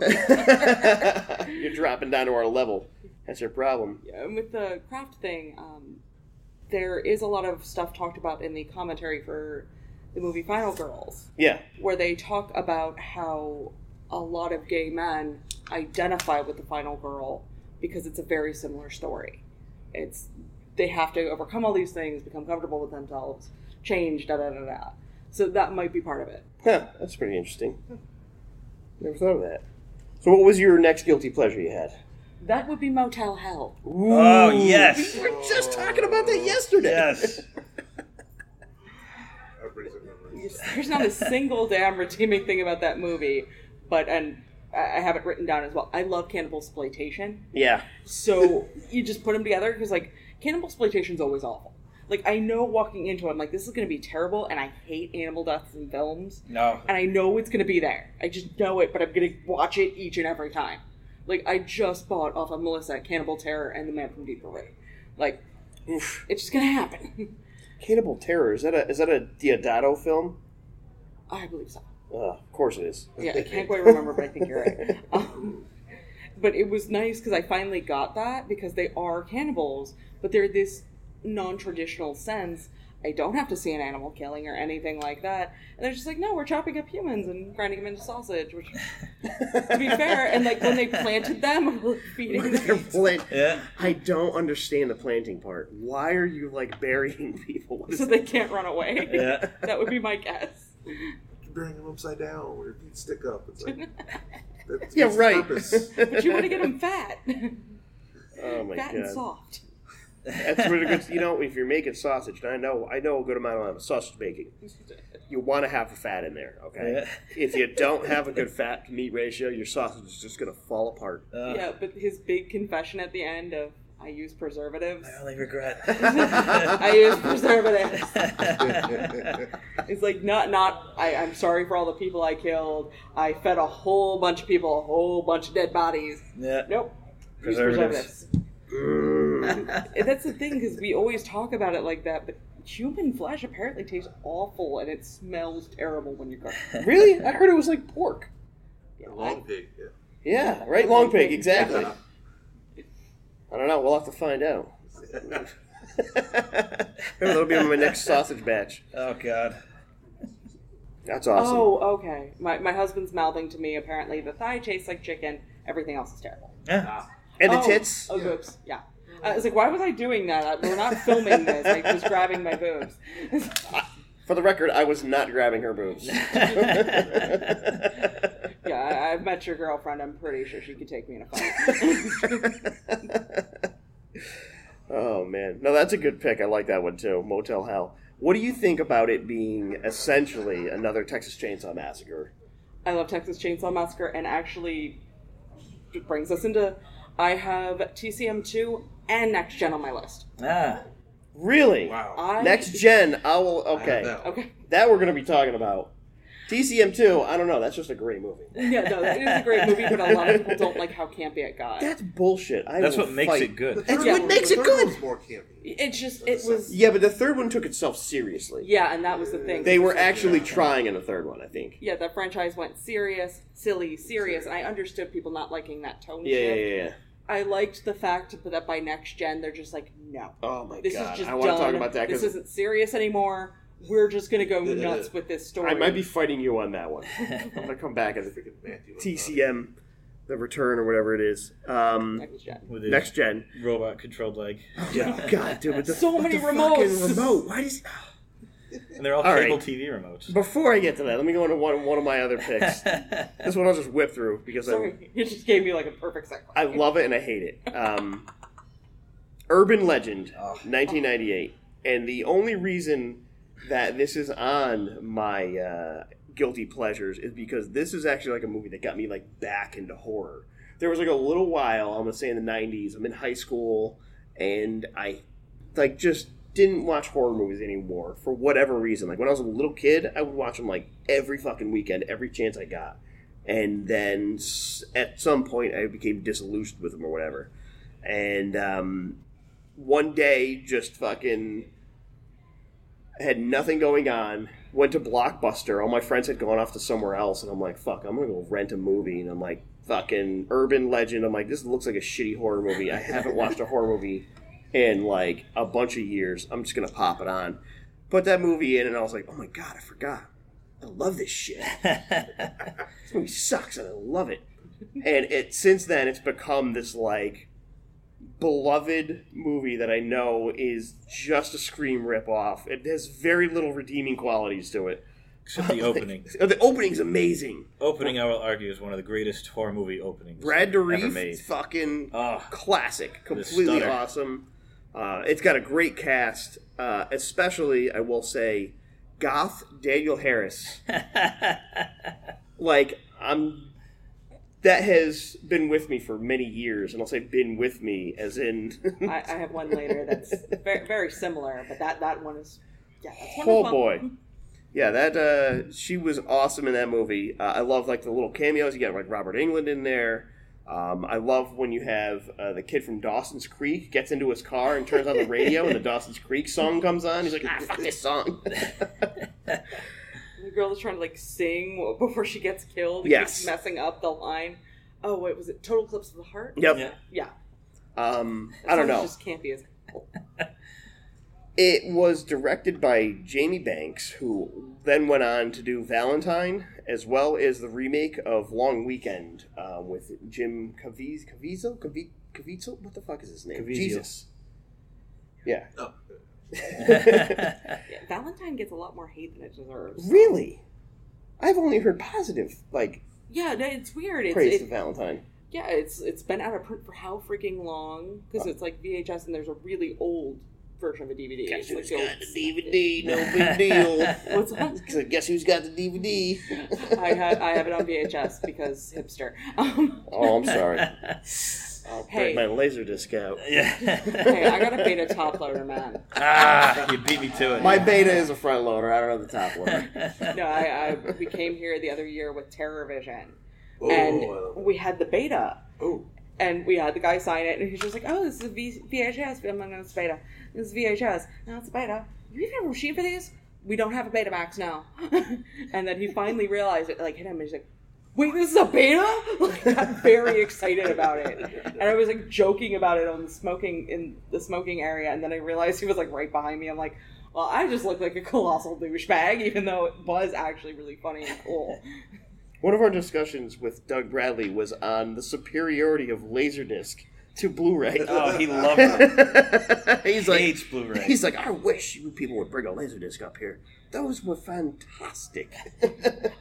You're dropping down to our level. That's your problem. Yeah, and with the craft thing, um, there is a lot of stuff talked about in the commentary for the movie Final Girls, Yeah. where they talk about how a lot of gay men identify with the final girl because it's a very similar story. It's they have to overcome all these things, become comfortable with themselves, change, da da da da. So that might be part of it. Huh, that's pretty interesting. Never thought of that. So, what was your next guilty pleasure you had? That would be Motel Hell. Oh yes, We were just talking about that yesterday. yes. That brings up memories. There's not a single damn redeeming thing about that movie, but and I I have it written down as well. I love cannibal exploitation, Yeah. so you just put them together because like cannibal exploitation is always awful. Like I know walking into it, I'm like this is going to be terrible, and I hate animal deaths in films, No. and I know it's going to be there. I just know it, but I'm going to watch it each and every time. Like I just bought off of Melissa Cannibal Terror and The Man from Deep River. Like Oof. it's just going to happen. [laughs] Cannibal Terror is that a is that a Deodato film? I believe so. Uh, of course it is. Yeah, I can't quite [laughs] remember, but I think you're right. Um, but it was nice because I finally got that because they are cannibals, but they're this non-traditional sense. I don't have to see an animal killing or anything like that, and they're just like, no, we're chopping up humans and grinding them into sausage. Which, to be fair, and like when they [laughs] planted them, [laughs] we're feeding They're them. plant- Yeah. I don't understand the planting part. Why are you like burying [laughs] people? What is so they can't run away. Yeah. That would be my guess. You bring them upside down with your feet stick up. It's like that's yeah, it's right. Purpose. But you want to get them fat, oh my god. fat and soft. That's really good. You know, if you're making sausage, and I know I know a good amount of sausage making, you want to have the fat in there. Okay. Yeah. If you don't have a good fat to meat ratio, your sausage is just gonna fall apart. Uh, Yeah, but his big confession at the end of I use preservatives. I only regret. [laughs] I use preservatives. [laughs] It's like not not I, I'm sorry for all the people I killed. I fed a whole bunch of people a whole bunch of dead bodies. yeah. Nope. Use Preservatives. And [laughs] that's the thing because we always talk about it like that, but human flesh apparently tastes awful and it smells terrible when you cook. it. [laughs] really? I heard it was like pork. Long pig. Yeah. Yeah, right. Long pig, exactly. I don't know. We'll have to find out. [laughs] That'll be my next sausage batch. Oh God. That's awesome. Oh, okay. My my husband's mouthing to me. Apparently, the thigh tastes like chicken. Everything else is terrible. Yeah. Ah. and the Oh, tits. Oh, oops. Yeah. I was like, why was I doing that? We're not filming this. Like, just grabbing my boobs. For the record, I was not grabbing her boobs. [laughs] Yeah, I, I've met your girlfriend. I'm pretty sure she could take me in a fight. [laughs] oh man, no, that's a good pick. I like that one too. Motel Hell. What do you think about it being essentially another Texas Chainsaw Massacre? I love Texas Chainsaw Massacre, and actually, it brings us into. I have TCM two and Next Gen on my list. ah, Really? Wow. I Next gen, I will. Okay, have that. Okay. that we're going to be talking about. TCM two, I don't know. That's just a great movie. [laughs] Yeah, no, it is a great movie, but a lot of people don't like how campy it got. That's bullshit. I that's will what makes fight. it good. That's what makes the it third good. more campy. It just it was Yeah, but the third one took itself seriously. yeah, and that was the thing. They were It was actually trying in the third one, I think. yeah, the franchise went serious, silly, serious, and I understood people not liking that tone Yeah, yeah, shift. yeah. yeah. I liked the fact that by next gen they're just like, no, Oh my this god, is just I want to talk about that This isn't serious anymore. We're just gonna go nuts with this story. I might be fighting you on that one. [laughs] I'm gonna come back as a Freaking Matthew. TCM, the return or whatever it is. Um, next gen. With next gen. robot controlled leg, Yeah, [laughs] God, dude, with the, So many the remotes. Remote. Why does? And they're all, All cable right. TV remotes. Before I get to that, let me go into one one of my other picks. [laughs] this one I'll just whip through because I Sorry, you just gave me like a perfect segue. I love it and I hate it. Um, Urban Legend, Oh. 1998, and the only reason that this is on my uh, guilty pleasures is because this is actually like a movie that got me like back into horror. There was like a little while, I'm gonna say in the 90s. I'm in high school, and I like just didn't watch horror movies anymore for whatever reason. Like when I was a little kid, I would watch them like every fucking weekend, every chance I got. And then at some point, I became disillusioned with them or whatever. And um, one day, just fucking had nothing going on. Went to Blockbuster. All my friends had gone off to somewhere else, and I'm like, "Fuck, I'm gonna go rent a movie." And I'm like, "Fucking Urban Legend." I'm like, "This looks like a shitty horror movie." I haven't watched a horror movie in like a bunch of years. I'm just gonna pop it on. Put that movie in, and I was like, "Oh my god, I forgot. I love this shit. [laughs] This movie sucks, and I love it." And it since then, it's become this like beloved movie that I know is just a Scream ripoff. It has very little redeeming qualities to it. Except the [laughs] opening. Oh, the opening's amazing. opening, I will argue, is one of the greatest horror movie openings Brad Dourif, fucking Oh, classic, completely awesome. Uh, it's got a great cast, uh, especially I will say, Goth Danielle Harris. [laughs] Like I'm, that has been with me for many years, and I'll say been with me as in. I, I have one later that's [laughs] very, very similar, but that that one is yeah. That's one Oh of boy. Yeah, that uh, she was awesome in that movie. Uh, I love like the little cameos. You got like Robert Englund in there. Um, I love when you have uh, the kid from Dawson's Creek gets into his car and turns on the radio, and the Dawson's Creek song comes on. He's like, "Ah, fuck this song." [laughs] The girl is trying to like sing before she gets killed. and Yes. messing up the line. Oh wait, was it Total Eclipse of the Heart? yep. yeah. Yeah. Um, I don't song know. is Just campy as [laughs] It was directed by Jamie Blanks, who then went on to do Valentine, as well as the remake of Long Weekend uh, with Jim Caviezel. Caviezel? Cavi- Caviezel? What the fuck is his name? Caviezel. Jesus. Yeah. Oh, [laughs] Yeah, Valentine gets a lot more hate than it deserves. really? I've only heard positive, like, Yeah, no, it's weird. It's praise it, to Valentine. yeah, it's it's been out of print for how freaking long? Because it's like VHS and there's a really old version of a DVD. Guess It's like who's the old- got the [laughs] DVD? [laughs] No big deal. [laughs] What's that? So guess who's got the DVD? I have I have it on VHS because hipster. Um, oh, I'm sorry. I'll Hey. break my laser disc out. yeah. hey, I got a beta top loader, man. ah, you beat me to it. My beta is a front loader. I don't know the top loader. No, I, I we came here the other year with Terror Vision, Oh, and I love it. we had the beta, Oh, and we had the guy sign it, and he's just like, "Oh, this is a v- VHS." I'm like, "No, it's beta. This is VHS. No, it's a beta. You even have a machine for these? We don't have a Betamax now." [laughs] and then he finally realized it, like hit him, and he's like. Wait, this is a beta? [laughs] Like, got very excited about it, and I was like joking about it on the smoking in the smoking area, and then I realized he was like right behind me. I'm like, well, I just look like a colossal douchebag, [laughs] even though it was actually really funny and cool. One of our discussions with Doug Bradley was on the superiority of Laserdisc to Blu-ray. [laughs] Oh, he loved [laughs] it. he's like, Hates Blu-ray. he's like, I wish you people would bring a laserdisc up here. Those were fantastic.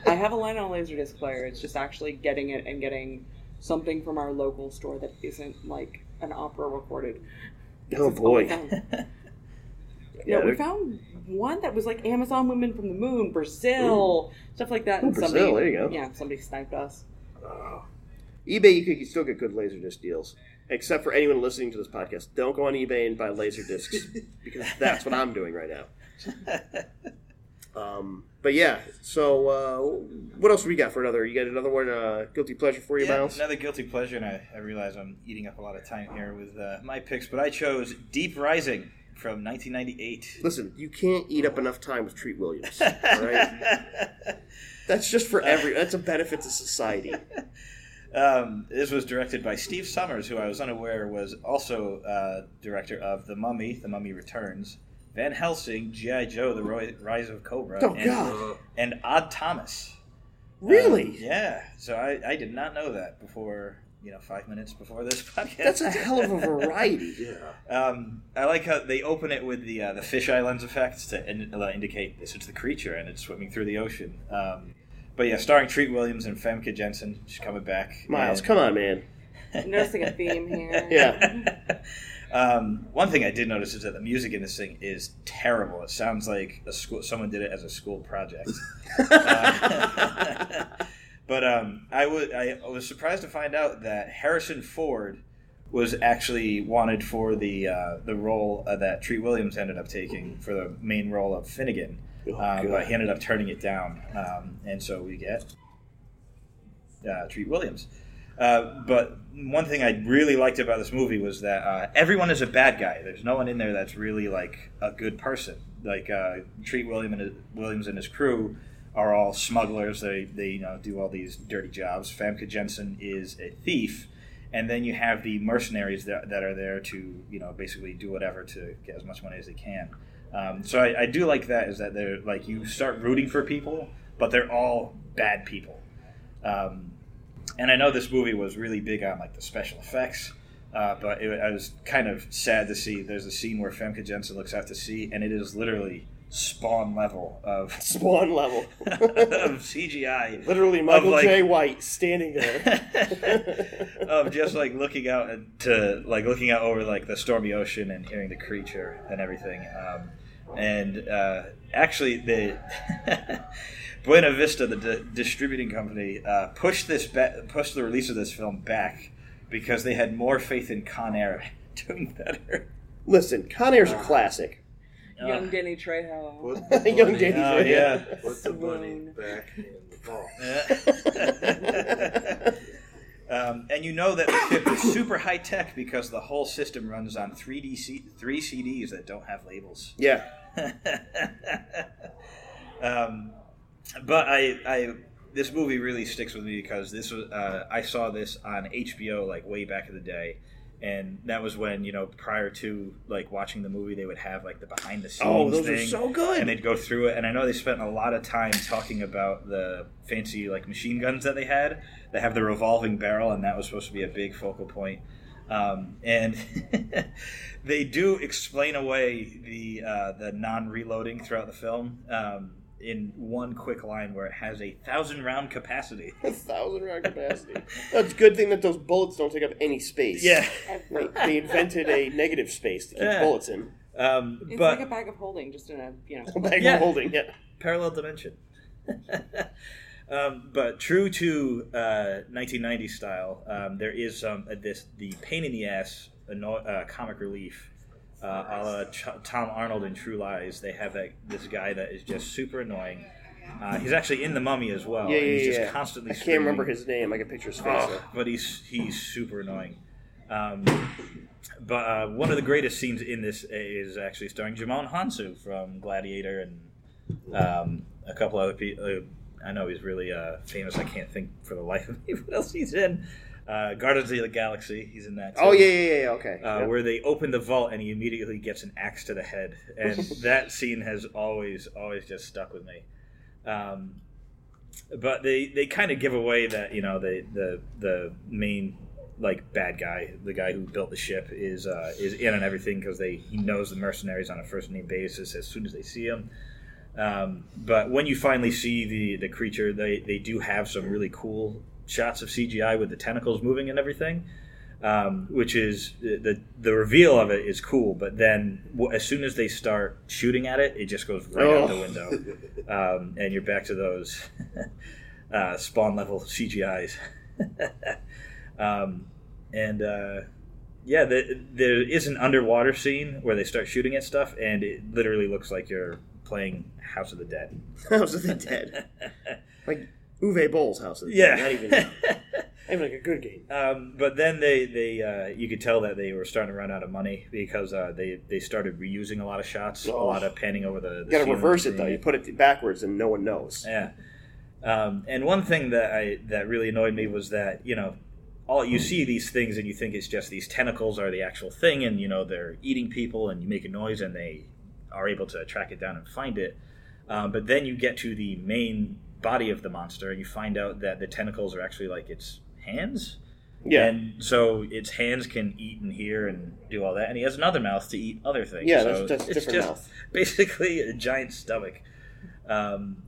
I have a line on a Laserdisc player. It's just actually getting it and getting something from our local store that isn't like an opera recorded. oh That's all boy. [laughs] found. Yeah, Yeah, we found one that was like Amazon Women from the Moon, Brazil, stuff like that. Ooh, and Brazil, somebody, there you go. Yeah, somebody sniped us. Oh. eBay, you could still get good laserdisc deals. Except for anyone listening to this podcast, don't go on eBay and buy laserdiscs [laughs] because that's what I'm doing right now. [laughs] Um, but yeah, so uh, what else we got for another? You got another one, uh, guilty pleasure for you, Yeah, Miles? another guilty pleasure, and I, I realize I'm eating up a lot of time here with uh, my picks, but I chose Deep Rising from 1998. Listen, you can't eat up enough time with Treat Williams. [laughs] All right, that's just for every. That's a benefit to society. Um, this was directed by Steve Sommers, who I was unaware was also uh, director of The Mummy, The Mummy Returns, Van Helsing, G.I. Joe, The Roy- Rise of Cobra, Oh and, and Odd Thomas. really? Um, yeah. So I, I did not know that before, you know, five minutes before this [laughs] podcast. That's a hell of a variety. [laughs] Yeah. Um, I like how they open it with the uh, the fisheye lens effects to in, uh, indicate this is the creature and it's swimming through the ocean. Um, but yeah, starring Treat Williams and Famke Janssen, she's coming back. Miles, And- come on, man. [laughs] I'm noticing a theme here. Yeah. um, one thing I did notice is that the music in this thing is terrible. It sounds like a school someone did it as a school project. Uh, but um, I was surprised to find out that Harrison Ford was actually wanted for the uh, the role uh, that Treat Williams ended up taking for the main role of Finnegan, Oh, uh, but he ended up turning it down, um, and so we get uh, Treat Williams. Uh, but one thing I really liked about this movie was that uh, everyone is a bad guy. There's no one in there that's really like a good person. Like uh, Treat William and his, Williams and his crew are all smugglers. They they you know do all these dirty jobs. Famke Janssen is a thief, and then you have the mercenaries that, that are there to you know basically do whatever to get as much money as they can. Um, so I, I do like that is that they're like you start rooting for people, but they're all bad people. Um, and I know this movie was really big on like the special effects, uh, but it, I was kind of sad to see. There's a scene where Famke Janssen looks out to sea, and it is literally spawn level of [laughs] Spawn level. [laughs] of CGI. Literally, Michael like- Jai White standing there. [laughs] of just like looking out to like looking out over like the stormy ocean and hearing the creature and everything. Um, and uh, actually, the Buena Vista, the di- distributing company, uh, pushed this ba- pushed the release of this film back because they had more faith in Con Air doing better. Listen, Con Air's a classic. Young Danny Trejo. Put [laughs] the Young bunny- Danny Oh, yeah. Put the bunny Swoon. back in the ball. [laughs] um, and you know that the ship is super high tech because the whole system runs on 3D C- three CDs that don't have labels. Yeah. [laughs] um, but I, I, this movie really sticks with me because this was uh, I saw this on HBO like way back in the day, and that was when you know prior to like watching the movie they would have like the behind the scenes Oh, those are thing, so good. and they'd go through it. And I know they spent a lot of time talking about the fancy like machine guns that they had. They have the revolving barrel, and that was supposed to be a big focal point. Um, and [laughs] they do explain away the uh, the non-reloading throughout the film um, in one quick line where it has a thousand round capacity. [laughs] A thousand round capacity. That's a good thing that those bullets don't take up any space. Yeah, They, they invented a negative space to keep Yeah. bullets in. um, It's but like a bag of holding, just in a you know. [laughs] A bag Yeah. of holding. Yeah. parallel dimension. [laughs] um, but true to uh, 1990 style, um, there is some uh, this the pain in the ass anno- uh, comic relief. Uh, a la Ch- Tom Arnold in True Lies, they have that, this guy that is just super annoying. Uh, he's actually in the Mummy as well. Yeah, and yeah, he's just yeah. constantly. I can't screaming. remember his name. I can picture his face. Oh, but he's he's super annoying. Um, but uh, one of the greatest scenes in this is actually starring Djimon Hounsou from Gladiator and um, a couple other people. Uh, I know he's really uh, famous. I can't think for the life of me [laughs] what else he's in. Uh, Guardians of the Galaxy, he's in that. Too. Oh yeah, yeah, yeah. Okay. Uh, Yeah. Where they open the vault and he immediately gets an axe to the head, and [laughs] that scene has always, always just stuck with me. Um, but they, they kind of give away that you know the the the main like bad guy, the guy who built the ship, is uh, is in on everything because they he knows the mercenaries on a first name basis as soon as they see him. Um, but when you finally see the the creature, they they do have some really cool shots of CGI with the tentacles moving and everything. Um, which is the the reveal of it is cool, but then as soon as they start shooting at it, it just goes right out the Oh. window, um, and you're back to those [laughs] uh, spawn level CGI's. [laughs] um, and uh, yeah, the, there is an underwater scene where they start shooting at stuff, and it literally looks like you're playing House of the Dead. [laughs] House of the Dead. Like Uwe Boll's House Yeah. Not even, not [laughs] even like a good game. Um, but then they, they uh, you could tell that they were starting to run out of money because uh, they they started reusing a lot of shots, a Oh. lot of panning over the. the You gotta reverse it though. You put it backwards and no one knows. Yeah. Um, and one thing that I that really annoyed me was that you know all you see these things and you think it's just these tentacles are the actual thing and you know they're eating people and you make a noise and they are able to track it down and find it. Um, but then you get to the main body of the monster and you find out that the tentacles are actually like its hands. Yeah. And so its hands can eat and hear and do all that, and he has another mouth to eat other things. Yeah, so that's- that's it's different just mouth. [laughs] basically a giant stomach. Um,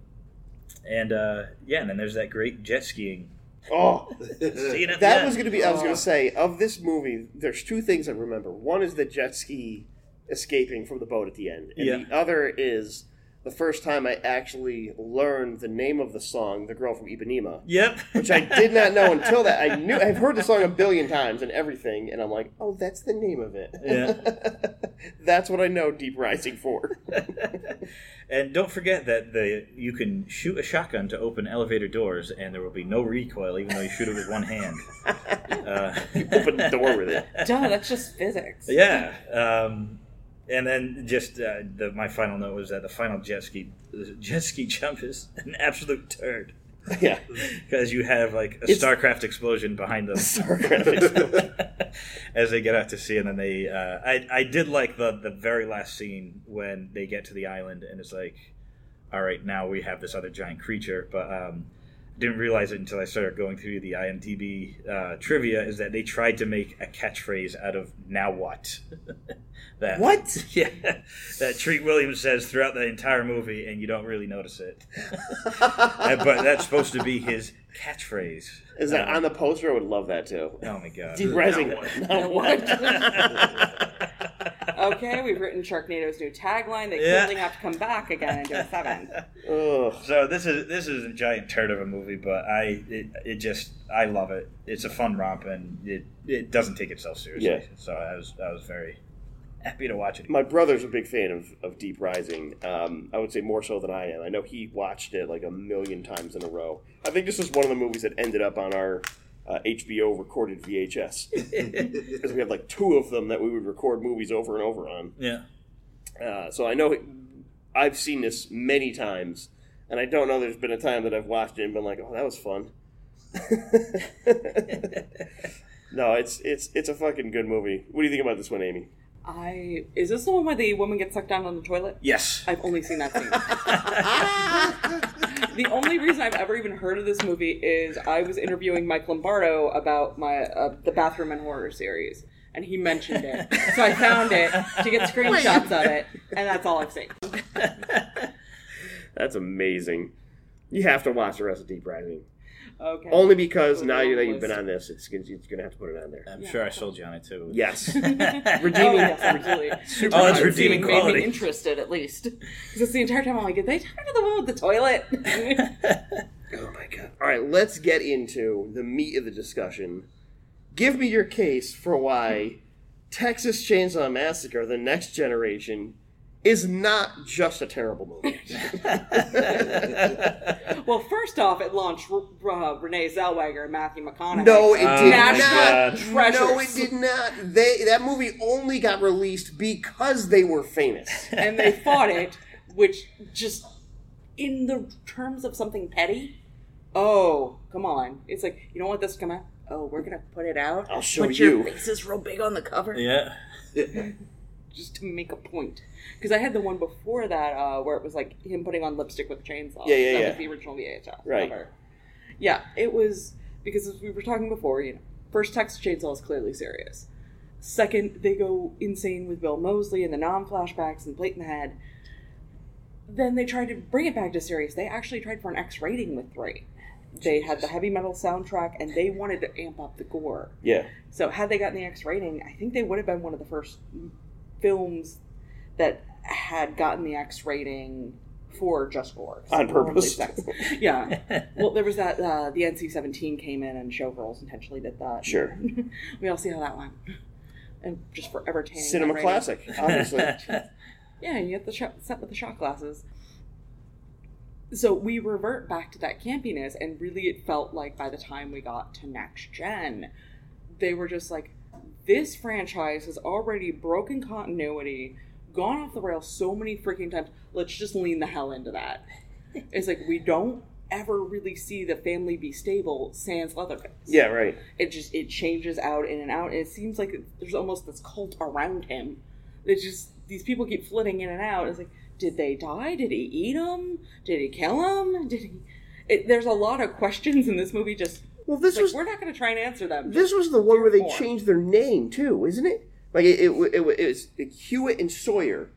and uh, yeah, and then there's that great jet skiing Oh, [laughs] scene at that end. was going to be. I was going to say of this movie. There's two things I remember. One is the jet ski escaping from the boat at the end, and Yeah. the other is the first time I actually learned the name of the song, "The Girl from Ipanema," Yep. which I did not know until that. I knew I've heard the song a billion times and everything, and I'm like, oh, that's the name of it. Yeah. [laughs] that's what I know Deep Rising for. [laughs] and don't forget that the you can shoot a shotgun to open elevator doors, and there will be no recoil, even though you shoot it with one hand. [laughs] Uh, Open the door with it. Duh, that's just physics. Yeah, um, and then just uh, the, my final note was that the final jet ski jet ski [laughs] jump is an absolute turd [laughs] Yeah. because you have like a It's- Starcraft explosion behind them [laughs] Starcraft as they get out to sea, and then they. Uh, I I did like the the very last scene when they get to the island, and it's like, all right, now we have this other giant creature, but. Um, didn't realize it until I started going through the IMDb uh, trivia. Is that they tried to make a catchphrase out of "Now what?" [laughs] that What? [laughs] Yeah, that Treat Williams says throughout the entire movie, and you don't really notice it. [laughs] But that's supposed to be his catchphrase. Is that Uh, on the poster? I would love that too. Oh my god! Deep Rising. Now what? Okay, we've written Sharknado's new tagline. They Yeah. clearly have to come back again and do a seven. Ugh. So this is this is a giant turd of a movie, but I it, it just I love it. It's a fun romp, and it it doesn't take itself seriously. Yeah. So I was I was very happy to watch it. My brother's a big fan of, of Deep Rising. Um, I would say more so than I am. I know he watched it like a million times in a row. I think this was one of the movies that ended up on our uh, HBO recorded VHS [laughs] because we had like two of them that we would record movies over and over on. yeah. Uh, so I know I've seen this many times, and I don't know there's been a time that I've watched it and been like, "Oh, that was fun." [laughs] no, it's it's it's a fucking good movie. What do you think about this one, Amy? I is this the one where the woman gets sucked down on the toilet? Yes. I've only seen that scene. [laughs] the only reason I've ever even heard of this movie is I was interviewing Mike Lombardo about my uh, the Bathroom and Horror series, and he mentioned it. So I found it to get screenshots of it, and that's all I've seen. That's amazing. You have to watch the rest of Deep Rising. Okay. Only because Put now on that you've been on this, it's it's gonna have to put it on there. I'm sure I sold you on it too. Yes. [laughs] Oh, [laughs] Redeeming. Oh, yes, absolutely. Oh, it's redeeming scene made me interested, at least. Because the entire time I'm like, did they talk to the one with the toilet? [laughs] Oh my god. All right, let's get into the meat of the discussion. Give me your case for why Texas Chainsaw Massacre: The Next Generation is not just a terrible movie. [laughs] [laughs] well, first off, it launched uh, Renee Zellweger and Matthew McConaughey. No, it Oh did my not. God. No, it did not. They that movie only got released because they were famous. and they fought it, which just in the terms of something petty. Oh, come on! It's like you don't want this to come out. Oh, we're gonna put it out. I'll show Put you. your faces real big on the cover, Yeah. [laughs] just to make a point. Because I had the one before that uh, where it was like him putting on lipstick with a chainsaw. Yeah, yeah, that yeah. was the original VHS Right. cover. Yeah, it was because as we were talking before, you know, first Texas Chainsaw is clearly serious. Second, they go insane with Bill Moseley and the non-flashbacks and plate in the head. Then they tried to bring it back to serious. They actually tried for an X rating with three. They had the heavy metal soundtrack and they wanted to amp up the gore. Yeah. So had they gotten the X rating, I think they would have been one of the first films that had gotten the X rating for just gore On purpose. sex. yeah. [laughs] Well, there was that uh, the NC-17 came in and Showgirls intentionally did that. [laughs] Sure. we all see how that went. And just forever tanning. Cinema classic, obviously. [laughs] Yeah, and you get the shot, set with the shot glasses. So we revert back to that campiness, and really it felt like by the time we got to next gen, they were just like, this franchise has already broken continuity, gone off the rails so many freaking times. Let's just lean the hell into that. [laughs] it's like we don't ever really see the family be stable sans Leatherface. Yeah, right. it just it changes out in and out. And it seems like there's almost this cult around him. It's just these people keep flitting in and out. It's like did they die? Did he eat them did he kill them did he it, there's a lot of questions in this movie just Well, this like, was we're not going to try and answer them this was the one where they More. changed their name too, isn't it? Like it, it, it, it was Hewitt and Sawyer,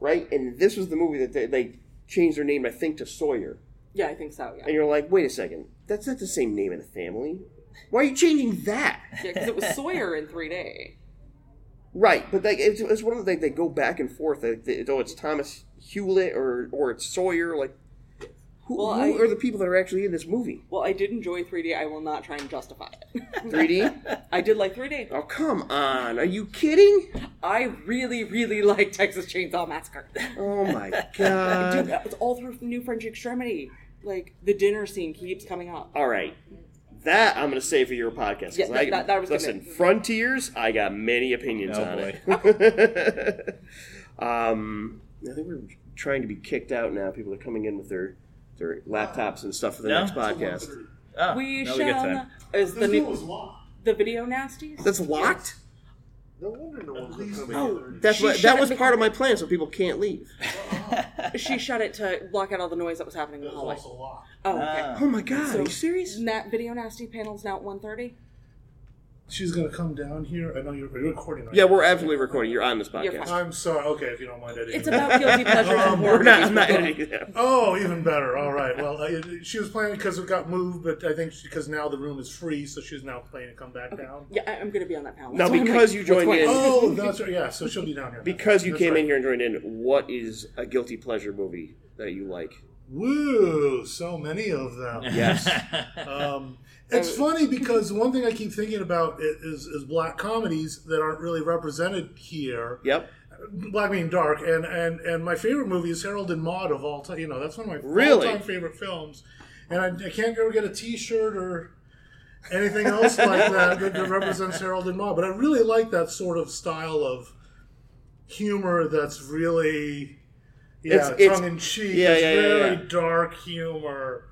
right? And this was the movie that they, they changed their name, I think, to Sawyer. yeah i think so yeah And you're like, wait a second, that's not the same name in the family. Why are you changing that? yeah because it was sawyer in 3d Right, but like it's, it's one of the they, they go back and forth. Like, oh, it's Thomas Hewitt or or it's Sawyer. Like, who, Well, who I- are the people that are actually in this movie? well i did enjoy 3d i will not try and justify it [laughs] 3D? i did like 3d oh come on, are you kidding? i really really like texas chainsaw massacre Oh my [laughs] Dude, god! that was all through New French Extremity. Like the dinner scene keeps coming up. All right, that I'm gonna save for your podcast. Yeah, that- I, that- that was listen, gonna- Frontiers. I got many opinions Oh, on boy. it. [laughs] um, I think we're trying to be kicked out now. People are coming in with their their laptops and stuff for the No? next podcast. Oh, we no, we get shall time. is the This new was locked. the video nasties. That's locked. No wonder no one's coming Oh, in. That's She what, shut that it was part of my plan, so people can't leave. [laughs] she shut it to block out all the noise that was happening in It the was hallway. also locked. Oh, okay. Ah. Oh my god, So- are you serious? That video nasty panel's now at 1.30. She's gonna come down here. I know you're, you're recording. Right Yeah, we're absolutely recording. You're on this You're podcast. fine. I'm sorry. Okay, if you don't mind editing. It's about [laughs] guilty pleasure. Um, We're not, movies. I'm not editing it. [laughs] Oh, even better. All right. Well, uh, she was planning because it got moved, but I think because now the room is free, so she's now planning to come back down. Yeah, I- I'm going to be on that panel. Now, So because like, you joined in- Oh, [laughs] that's right. Yeah, so she'll be down here. Because you That's came right. in here and joined in, what is a guilty pleasure movie that you like? Woo! So many of them. Yes. Um, it's funny [laughs] because one thing I keep thinking about is, is black comedies that aren't really represented here. yep. Black being dark, and, and and my favorite movie is Harold and Maude of all time. You know, that's one of my Really? all-time favorite films, and I, I can't ever get a T-shirt or anything else like [laughs] that, that that represents Harold and Maude. But I really like that sort of style of humor that's really yeah It's- tongue in cheek. yeah, it's yeah, very yeah. dark humor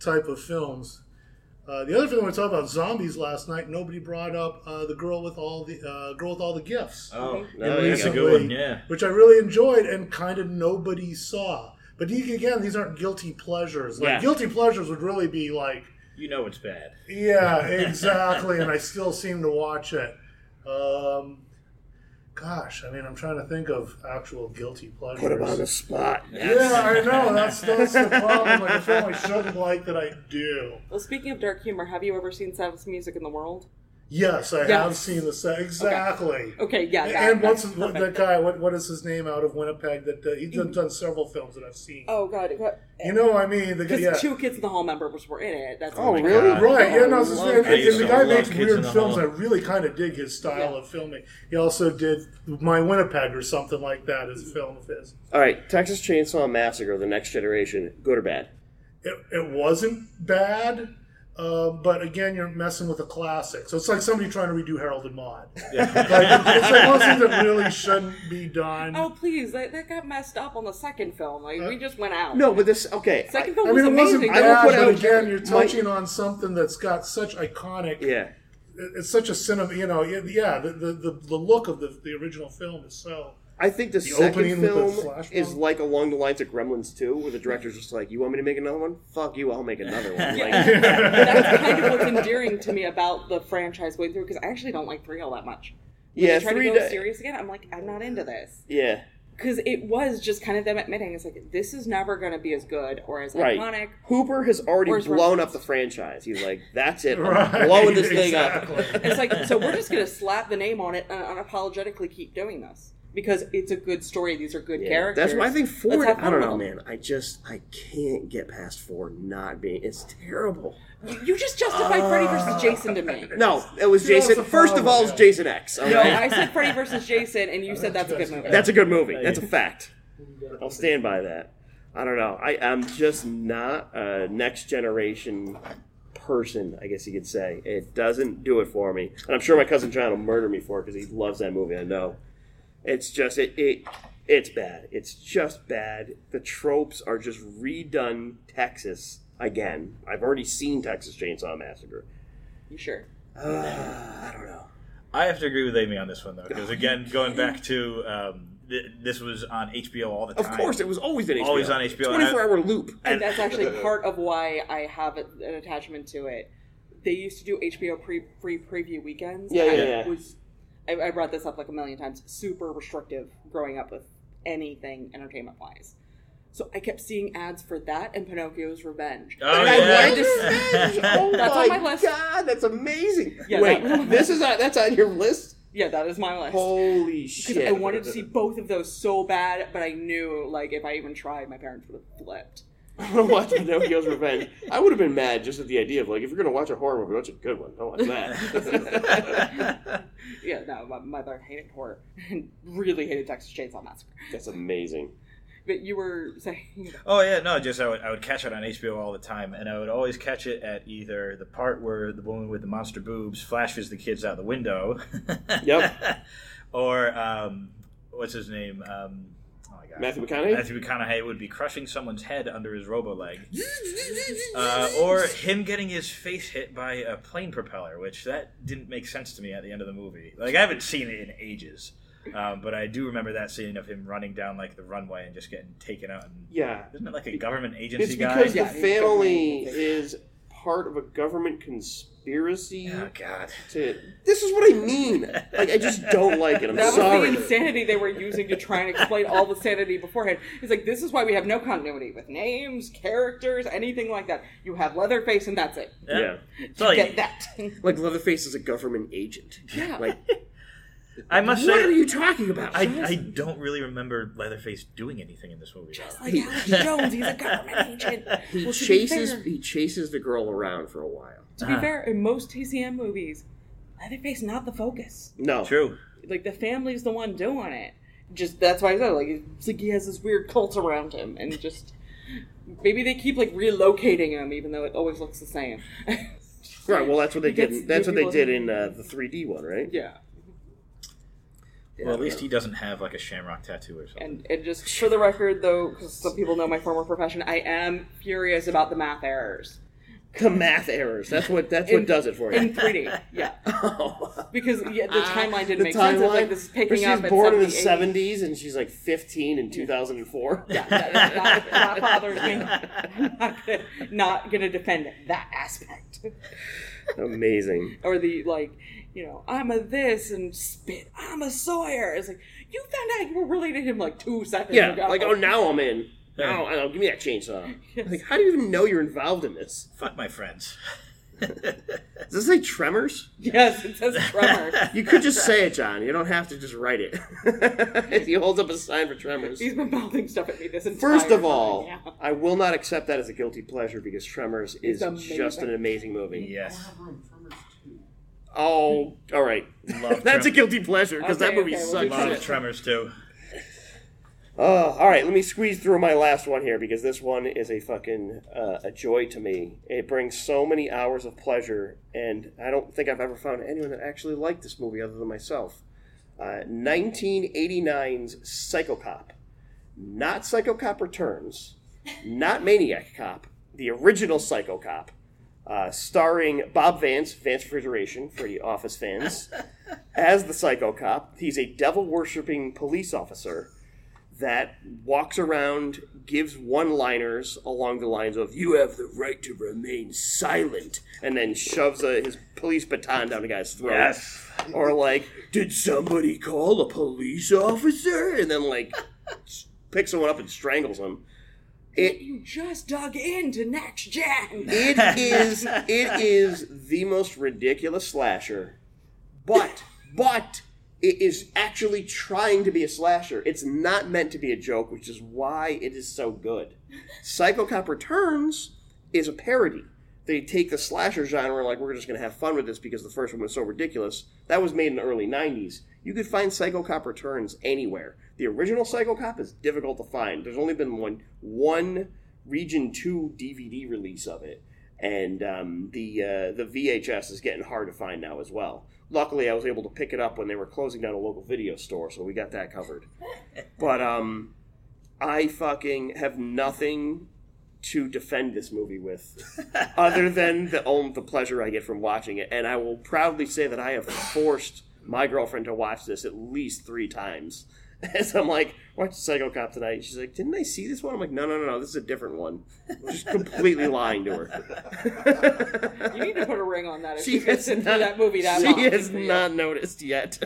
type of films. Uh, the other film we talked about zombies last night. Nobody brought up uh, the girl with all the uh, girl with all the gifts Oh, No, that's a recently, good one. Yeah. which I really enjoyed and kind of nobody saw. But again, these aren't guilty pleasures. Like Yeah. guilty pleasures would really be like, You know it's bad. yeah, [laughs] exactly. and I still seem to watch it. Um, gosh, I mean, I'm trying to think of actual guilty pleasures. Put him on the spot. Yeah, I know. That's that's the problem. Like a film I shouldn't like that I do. Well, speaking of dark humor, have you ever seen Saddest Music in the World? Yes, I Yeah. have seen the set exactly. Okay, yeah. That, and what's that's what, that guy? What what is his name out of Winnipeg? That uh, he's done, done several films that I've seen. Oh god, You know, what I mean, the Yeah. two Kids in the Hall members were in it. That's Oh, really? God. Right, yeah, no, I it's just, and, and the guy makes weird the films. Hall. I really kind of dig his style Yeah. of filming. He also did My Winnipeg or something like that as a film of his. All right, Texas Chainsaw Massacre: The Next Generation. Good or bad? It, it wasn't bad, uh, but again, you're messing with a classic. So it's like somebody trying to redo Harold and Maude. [laughs] like, it's like one thing that really shouldn't be done. Oh please, that, that got messed up on the second film. Like we just went out. No, but this okay. second I- film I was mean, it wasn't amazing. I will bad, put but out- again, you're my- touching on something that's got such iconic. yeah. It's such a cinema. You know, yeah, the the, the, the look of the, the original film is so I think the, The second opening with the film is like along the lines of Gremlins 2, where the director's just like, "You want me to make another one? Fuck you, I'll make another one." [laughs] Like, [laughs] That's [laughs] kind of what's endearing to me about the franchise going through because I actually don't like three all that much. When yeah, they try three. to go di- serious again. I'm like, I'm not into this yeah, because it was just kind of them admitting it's like this is never going to be as good or as Right. iconic. Hooper has already blown Reference? up the franchise. He's like, "That's it, I'm Right, blowing this thing up." It's like so we're just going to slap the name on it and unapologetically keep doing this because it's a good story. These are good Yeah, characters. That's why I think four. I don't know, them. man. I just I can't get past four not being. It's terrible. You- You just justified Freddy versus uh. Jason to me. [laughs] No, it was See, Jason. the First of all, it's. Jason X. all No. I said Freddy [laughs] versus Jason, and you said that's a good movie. That's a good movie. That's a fact. I'll stand by that. I don't know. I, I'm just not a next generation person, I guess you could say. It doesn't do it for me. And I'm sure my cousin John will murder me for it because he loves that movie. I know. It's just it, it it's bad. It's just bad. The tropes are just redone Texas again. I've already seen Texas Chainsaw Massacre. You sure? Uh, I don't know. I have to agree with Amy on this one though, because again, going back to um, th- this was on HBO all the time. Of course, it was always an HBO. Always on HBO. 24 hour loop. And that's actually [laughs] part of why I have an attachment to it. They used to do HBO pre free preview weekends. Yeah, yeah, and yeah. It was I, I brought this up like a million times. Super restrictive growing up with anything entertainment wise. So I kept seeing ads for that and Pinocchio's Revenge. Oh, And I wanted to see- [laughs] Oh That's my, on my list. god, that's amazing. Yeah, Wait, that- this is on, that's on your list? Yeah, that is my list. Holy shit! I wanted to see both of those so bad, but I knew like if I even tried, my parents would have flipped. I want to watch Pinocchio's Revenge. I would have been mad just at the idea of like, if you're gonna watch a horror movie, watch a good one. Don't watch that. [laughs] Yeah, no, my my mother hated horror and really hated Texas Chainsaw Massacre. that's amazing. But you were saying, Oh yeah, no, just I would, I would catch it on HBO all the time, and I would always catch it at either the part where the woman with the monster boobs flashes the kids out the window. Yep. [laughs] or um, what's his name? Um, my god. Matthew McConaughey. Matthew McConaughey would be crushing someone's head under his robo leg, uh, or him getting his face hit by a plane propeller, which that didn't make sense to me at the end of the movie. Like I haven't seen it in ages, um, but I do remember that scene of him running down like the runway and just getting taken out. And yeah, isn't it like a government agency it's guy? because Yeah, the he's family is part of a government conspiracy. Oh God. To this is what I mean. Like I just don't like it. I'm that was the insanity they were using to try and explain all the sanity beforehand. It's like this is why we have no continuity with names, characters, anything like that. You have Leatherface, and that's it. yeah. It's all Get you- that. Like Leatherface is a government agent. Yeah. Like I must what say, are you talking about? I, I don't really remember Leatherface doing anything in this movie. though. like Alex [laughs] Jones, he's a government agent. He Well, to chases fair- he chases the girl around for a while. To be fair, in most TCM movies, Leatherface not the focus. No, True. Like the family's the one doing it. Just that's why I said like it's like he has this weird cult around him, and just maybe they keep like relocating him, even though it always looks the same. right. Well, that's what they He did. gets in- That's what they did in uh, the 3D one, right? yeah, Well, at least he doesn't have like a shamrock tattoo or something. and and just for the record, though, because some people know my former profession, I am furious about the math errors The math errors. That's what that's In- what does it for you. in 3D. Yeah, [laughs] Oh. because yeah, the ah. timeline didn't the make sense. It's timeline. like this is picking she up was at born in the 70s and she's like 15 in 2004. Yeah, that, that, that, that bothers me. [laughs] I'm not gonna, not gonna defend that aspect. Amazing. [laughs] or the like, you know, I'm a this and spit. I'm a Sawyer. It's like you found out you were related to him like two seconds Yeah, ago. like oh now I'm in. Now, oh, give me that chainsaw. [laughs] Yes. Like, how do you even know you're involved in this? Fuck my friends. Does it say Tremors? yes, it says tremors. [laughs] You could just say it, John. You don't have to just write it. [laughs] he holds up a sign for Tremors. He's been mouthing stuff at me this entire First of time, all, yeah. I will not accept that as a guilty pleasure because Tremors is It's just an amazing movie. yes. Tremors 2. Oh, all right. Love [laughs] That's a guilty pleasure because that movie okay, we'll sucks. do Love shit. Tremors too. Uh, all right, let me squeeze through my last one here because this one is a fucking uh, a joy to me. It brings so many hours of pleasure, and I don't think I've ever found anyone that actually liked this movie other than myself. Uh, 1989's Psycho Cop, not Psycho Cop Returns, not Maniac Cop, the original Psycho Cop, uh, starring Bob Vance, Vance Refrigeration for the Office fans, [laughs] as the psycho cop. He's a devil worshipping police officer that walks around, gives one liners along the lines of, You have the right to remain silent, and then shoves a, his police baton down a guy's throat. Yes. Or, like, Did somebody call a police officer? And then, like, picks someone up and strangles him. It You just dug into next gen. it [laughs] is it is the most ridiculous slasher, but but it is actually trying to be a slasher. It's not meant to be a joke, which is why it is so good. Psycho Cop Returns is a parody. They take the slasher genre like we're just gonna have fun with this because the first one was so ridiculous. That was made in the early '90s. You could find Psycho Cop Returns anywhere. The original Psycho Cop is difficult to find. There's only been one one Region Two DVD release of it, and um, the uh, the VHS is getting hard to find now as well. Luckily, I was able to pick it up when they were closing down a local video store, so we got that covered. But um, I fucking have nothing to defend this movie with, [laughs] other than the only the pleasure I get from watching it. And I will proudly say that I have forced my girlfriend to watch this at least three times. [laughs] As I'm like, watch Psycho Cop tonight. She's like, didn't I see this one? I'm like, no, no, no, no. This is a different one. Just completely lying to her. [laughs] You need to put a ring on that if She she gets has into not- that movie that she long. has not noticed yet.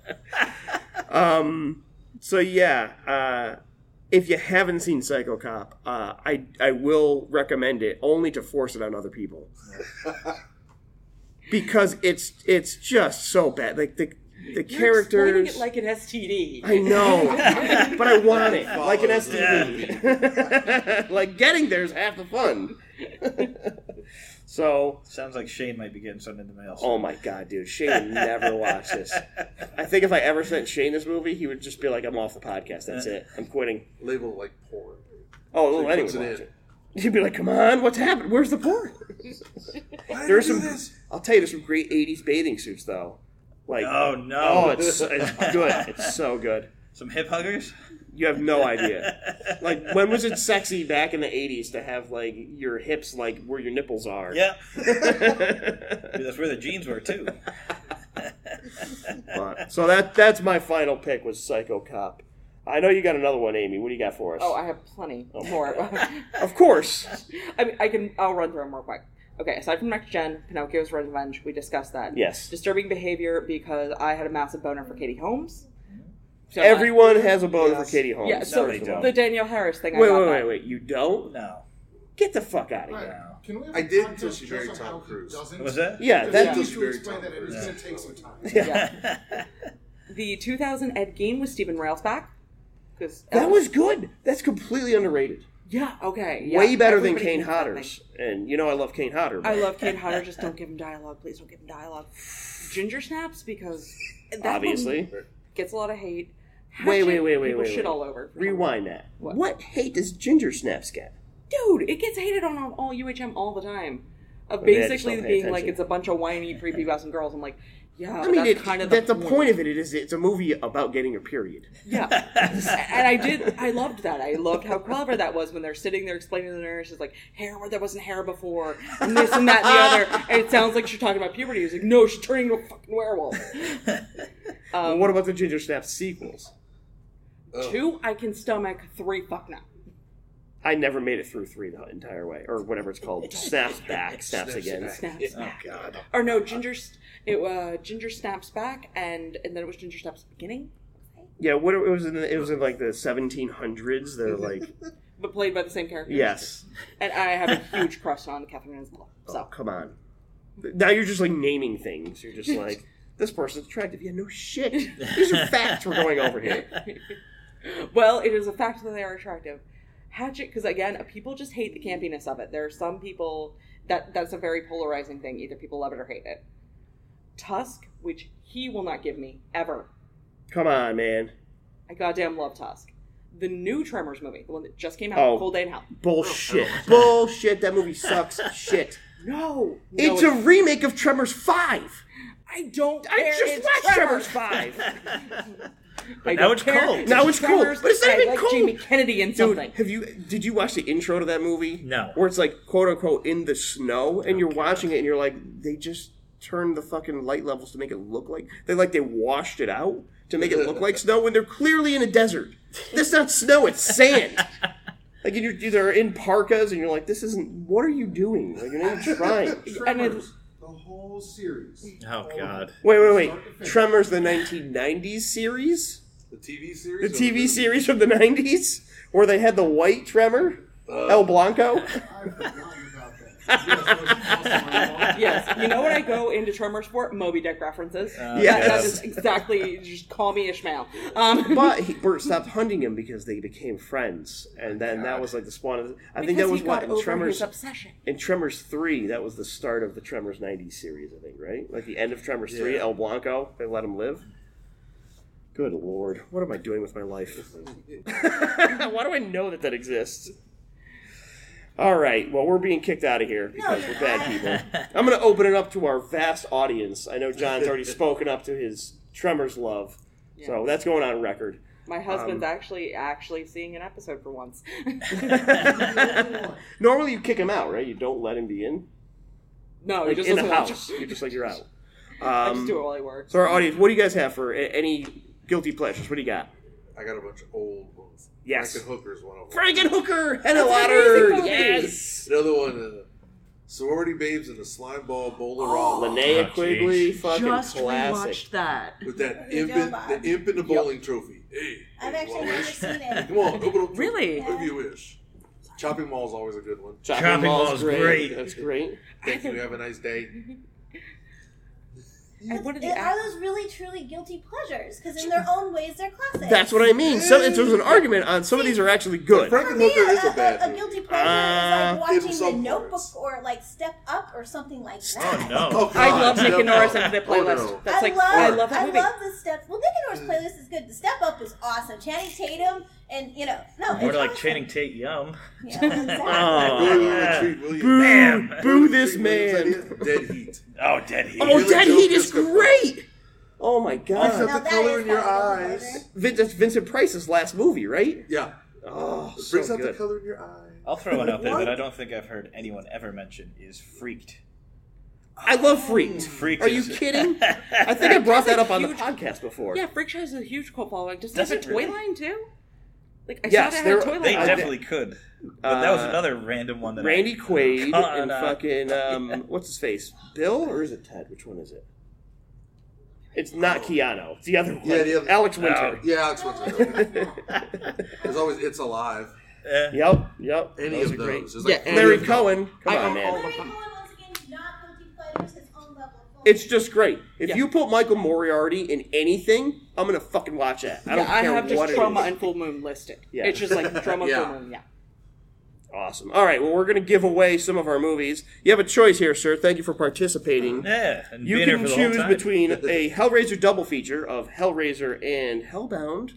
[laughs] um. So yeah, uh, if you haven't seen Psycho Cop, uh, I I will recommend it only to force it on other people because it's it's just so bad. Like the the You're explaining characters. it like an STD. I know, [laughs] but I want it like an Follows STD. [laughs] like getting there is half the fun. [laughs] so Sounds like Shane might be getting something in the mail. Oh my god, dude! Shane would never watch this. I think if I ever sent Shane this movie, he would just be like, "I'm off the podcast. That's it. I'm quitting." Label like porn. Oh, So well, he anyone puts it watch in. it. He'd be like, "Come on, what's happened? Where's the porn?" There's some. this? I'll tell you, there's some great '80s bathing suits though. Like, Oh no! oh, it's [laughs] it's good. It's so good. Some hip huggers. You have no idea. [laughs] Like, when was it sexy back in the '80s to have like your hips like where your nipples are? Yeah, [laughs] that's where the jeans were too. But- so that that's my final pick was Psycho Cop. I know you got another one, Amy. What do you got for us? Oh, I have plenty more. of course. I mean, I can. I'll run through them real quick. Okay, aside from Next Gen, Pinocchio's Revenge, we discussed that. Yes. Disturbing behavior because I had a massive boner for Katie Holmes. So Everyone has a boner Yes. for Katie Holmes. Yeah, so they don't. the Danielle Harris thing. I Wait, got wait, that. wait, wait. You don't? No. Get the fuck out of Right. here. Can we have I a did podcast until she married Tom how Cruise. doesn't? Was that? Yeah, that he needs She to explain Tom that it is Cruise. going to take some time. [laughs] Yeah. The 2000 Ed Gein with Stephen Railsback. Because that was good. That's completely underrated. Yeah okay yeah. Way better than Kane. Hodder's. And you know I love Kane Hodder. but I love Kane Hodder. Just [laughs] don't give him dialogue, please. Don't give him dialogue. Ginger snaps because that one Obviously. gets a lot of hate. Wait, wait, wait, wait, people wait, Shit wait. all over. Rewind that. What? What? hate does Ginger Snaps get? dude. It gets hated on all UHM all the time. Of Maybe I just basically don't pay being like attention. it's a bunch of whiny prepubescent girls. I'm like, yeah, I mean, that's it, kind of that's the the point of it. It is it's a movie about getting your period. Yeah, [laughs] and I did. I loved that. I loved how clever that was when they're sitting there explaining to the nurse, it's like hair where there wasn't hair before, and this and that and the other. And it sounds like she's talking about puberty. He's like, no, she's turning into a fucking werewolf. Well, [laughs] um, what about the Ginger Snaps sequels? Oh. Two, I can stomach. Three, fuck no. I never made it through three the entire way, or whatever it's called. [laughs] Snaps back, snaps Snaps again. back. Snaps Oh back. God. Or no, Ginger. It uh, Ginger snaps back, and and then it was Ginger snaps beginning, Yeah, what it was in the, it was in like the 1700s. They're like, [laughs] but played by the same character. yes. And I have a huge crush on Catherine Winslow. Oh, So come on. Now you're just like naming things. You're just like, [laughs] this person's attractive. Yeah, no shit. [laughs] These are facts we're going over here. well, it is a fact that they are attractive. Hatchet, because again, people just hate the campiness of it. There are some people that that's a very polarizing thing. Either people love it or hate it. Tusk, which he will not give me ever. Come on, man. I goddamn love Tusk. The new Tremors movie, the one that just came out, Oh. Full Day in Hell. Bullshit. Oh, bullshit. That movie sucks. [laughs] shit. No, no, It's a remake of Tremors 5. I don't. I care. just It's watched Tremors. Tremors 5. [laughs] I now don't it's care. cold. Now it's cold, Tremors. but it's not I even like cold. Jamie Kennedy and Dude, something. have you did you watch the intro to that movie? No. Where it's like quote unquote in the snow and you're watching it and you're like, they just turned the fucking light levels to make it look like they like they washed it out to make it look like [laughs] snow when they're clearly in a desert. That's not snow; it's sand. [laughs] Like you're either in parkas and you're like, this isn't. What are you doing? Like you're not even [laughs] trying. And it's, Tremors, the whole series. Oh God. Wait, wait, wait. Tremors, the 1990s series, The TV series. The TV series from the 90s, where they had the white Tremor, uh, El Blanco. I've forgotten about that. Yes, that was also my fault. yes, you know when I go into Tremors for? Moby Dick references. Uh, Yes. that is exactly. Just call me Ishmael. Um, [laughs] But he, [laughs] Bert stopped hunting him because they became friends, and then that was like the spawn of. I think that was what in Tremors. obsession. In Tremors three, that was the start of the Tremors '90s series. I think, right? Like the end of Tremors three, El Blanco. They let him live. Good lord, what am I doing with my life? [laughs] Why do I know that that exists? All right, well, we're being kicked out of here because we're bad people. I'm going to open it up to our vast audience. I know John's already [laughs] spoken up to his Tremors love, so that's going on record. My husband's Um, actually actually seeing an episode for once. [laughs] [laughs] Normally, you kick him out, right? You don't let him be in. no, Like just in the house, you're just like you're out. I Um, just do it while he works. So, our audience, what do you guys have for any guilty pleasures? What do you got? I got a bunch of old ones. Yes. Frankenhooker's one of them. Frankenhooker, and an Henenlotter, amazing movie. yes. Another one, uh, Sorority Babes and the Slime Ball Bowl-O-Rama. Linnea Oh, Quigley, jeez. fucking just classic. rewatched that. With that imp, in, the imp in the bowling trophy. Hey, I've actually never seen it. Come on, open up. Really? Whatever you wish. Chopping Mall is always a good one. Chopping, Chopping Mall's Mall's great. great. That's great. Thank you. Have a nice day. [laughs] And what are the Are those really truly guilty pleasures? Because in their own ways, they're classics. That's what I mean. So there's an argument on some of these are actually good. For me, Frankenhooker is a, a bad a, a movie. guilty pleasure Uh, is like watching The some Notebook parts. or like Step Up or something like Oh that. no. Oh, I love Nick Step and Norah's Up. into the Oh, playlist. no. That's like I love, I love that I love the step. Well, Nick and Norah's playlist is good. The Step Up is awesome. Channing Tatum and you know, no, More it's like awesome. Channing Tate Yum. Yeah, [laughs] exactly. Oh. Yeah. Retreat Boo, Bam. boo this man. Dead Heat. [laughs] Oh, Dead Heat. Oh, Really Dead Heat is Piscopo. great. Oh my god. got Now the color in your kind of a guilty eyes. Vin- That's Vincent Price's last movie, right? Yeah. Oh, It so brings out the color in your eyes. I'll throw one out there that I don't think I've heard anyone ever mention is Freaked. I love Freaked. Mm. Freaked Are you kidding? [laughs] I think I brought that up on the Huge- podcast before. Yeah, Freak Show has a huge cult following. Does it have a toy really? line too? Like I Yes, saw they had a toy They line. Uh, definitely could. But that was uh, another random one that Randy I, [laughs] Quaid Caught and uh, fucking [laughs] um, what's his face? Bill or is it Ted? Which one is it? It's not Keanu. It's the other one. Yeah, the other- Alex Winter. Yeah, Alex Winter. [laughs] There's always It's Alive. Yep, yep. Any Those of are great. those. There's Yeah, like and- three Larry of. Cohen. Come I on, own man. all Larry of them. Cohen, once again, not guilty pleasures, his own level of It's just great. If Yeah. you put Michael Moriarty in anything, I'm gonna fucking watch that. I don't yeah, I have what just Troma and full moon listed. Yeah. It's just like Troma, [laughs] Yeah. full moon. Yeah. Awesome. All right. Well, we're gonna give away some of our movies. You have a choice here, sir. Thank you for participating. yeah, and You being here can for the whole choose between [laughs] a Hellraiser double feature of Hellraiser and Hellbound,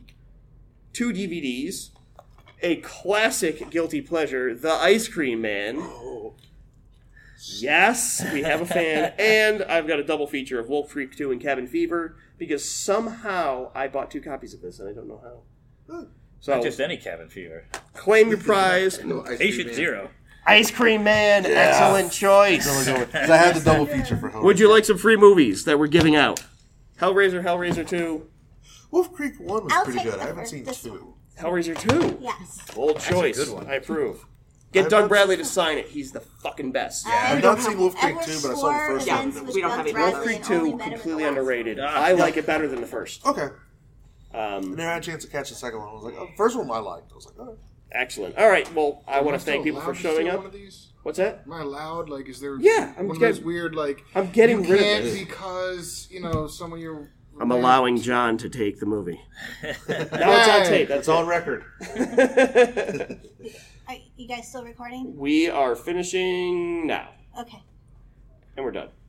two DVDs, a classic guilty pleasure, The Ice Cream Man. Oh, Yes, we have a fan, [laughs] and I've got a double feature of Wolf Creek 2 and Cabin Fever because somehow I bought two copies of this and I don't know how. So Not just any cabin fever. claim your prize. no, Ice Cream Patient Man. zero. Ice Cream Man, excellent choice. 'Cause I had the double feature for Hellraiser. Would you like some free movies that we're giving out? Hellraiser, Hellraiser 2, Wolf Creek 1 was I'll pretty good. I haven't seen this 2. Hellraiser 2. Yes. Bold choice. good one. I approve. Get I've Doug not Bradley to sign it. He's the fucking best. Yeah, I've not seen Wolf Creek 2, but I saw the first one. and it we don't good. have it. Wolf Creek 2, completely underrated. I like it better than the first. Okay. Um, And I had a chance to catch the second one. I was like, oh, first one I liked. I was like, all right. excellent. All right. Well, I want to thank people for showing steal up. Of these? What's that? Am I allowed? Like, is there Yeah, I'm one of getting- those weird like I'm getting you rid can't of it. because you know some of your. I'm allowing John to take the movie. [laughs] now it's on tape. That's It's on record. [laughs] Are you guys still recording? we are finishing now, Okay. and we're done.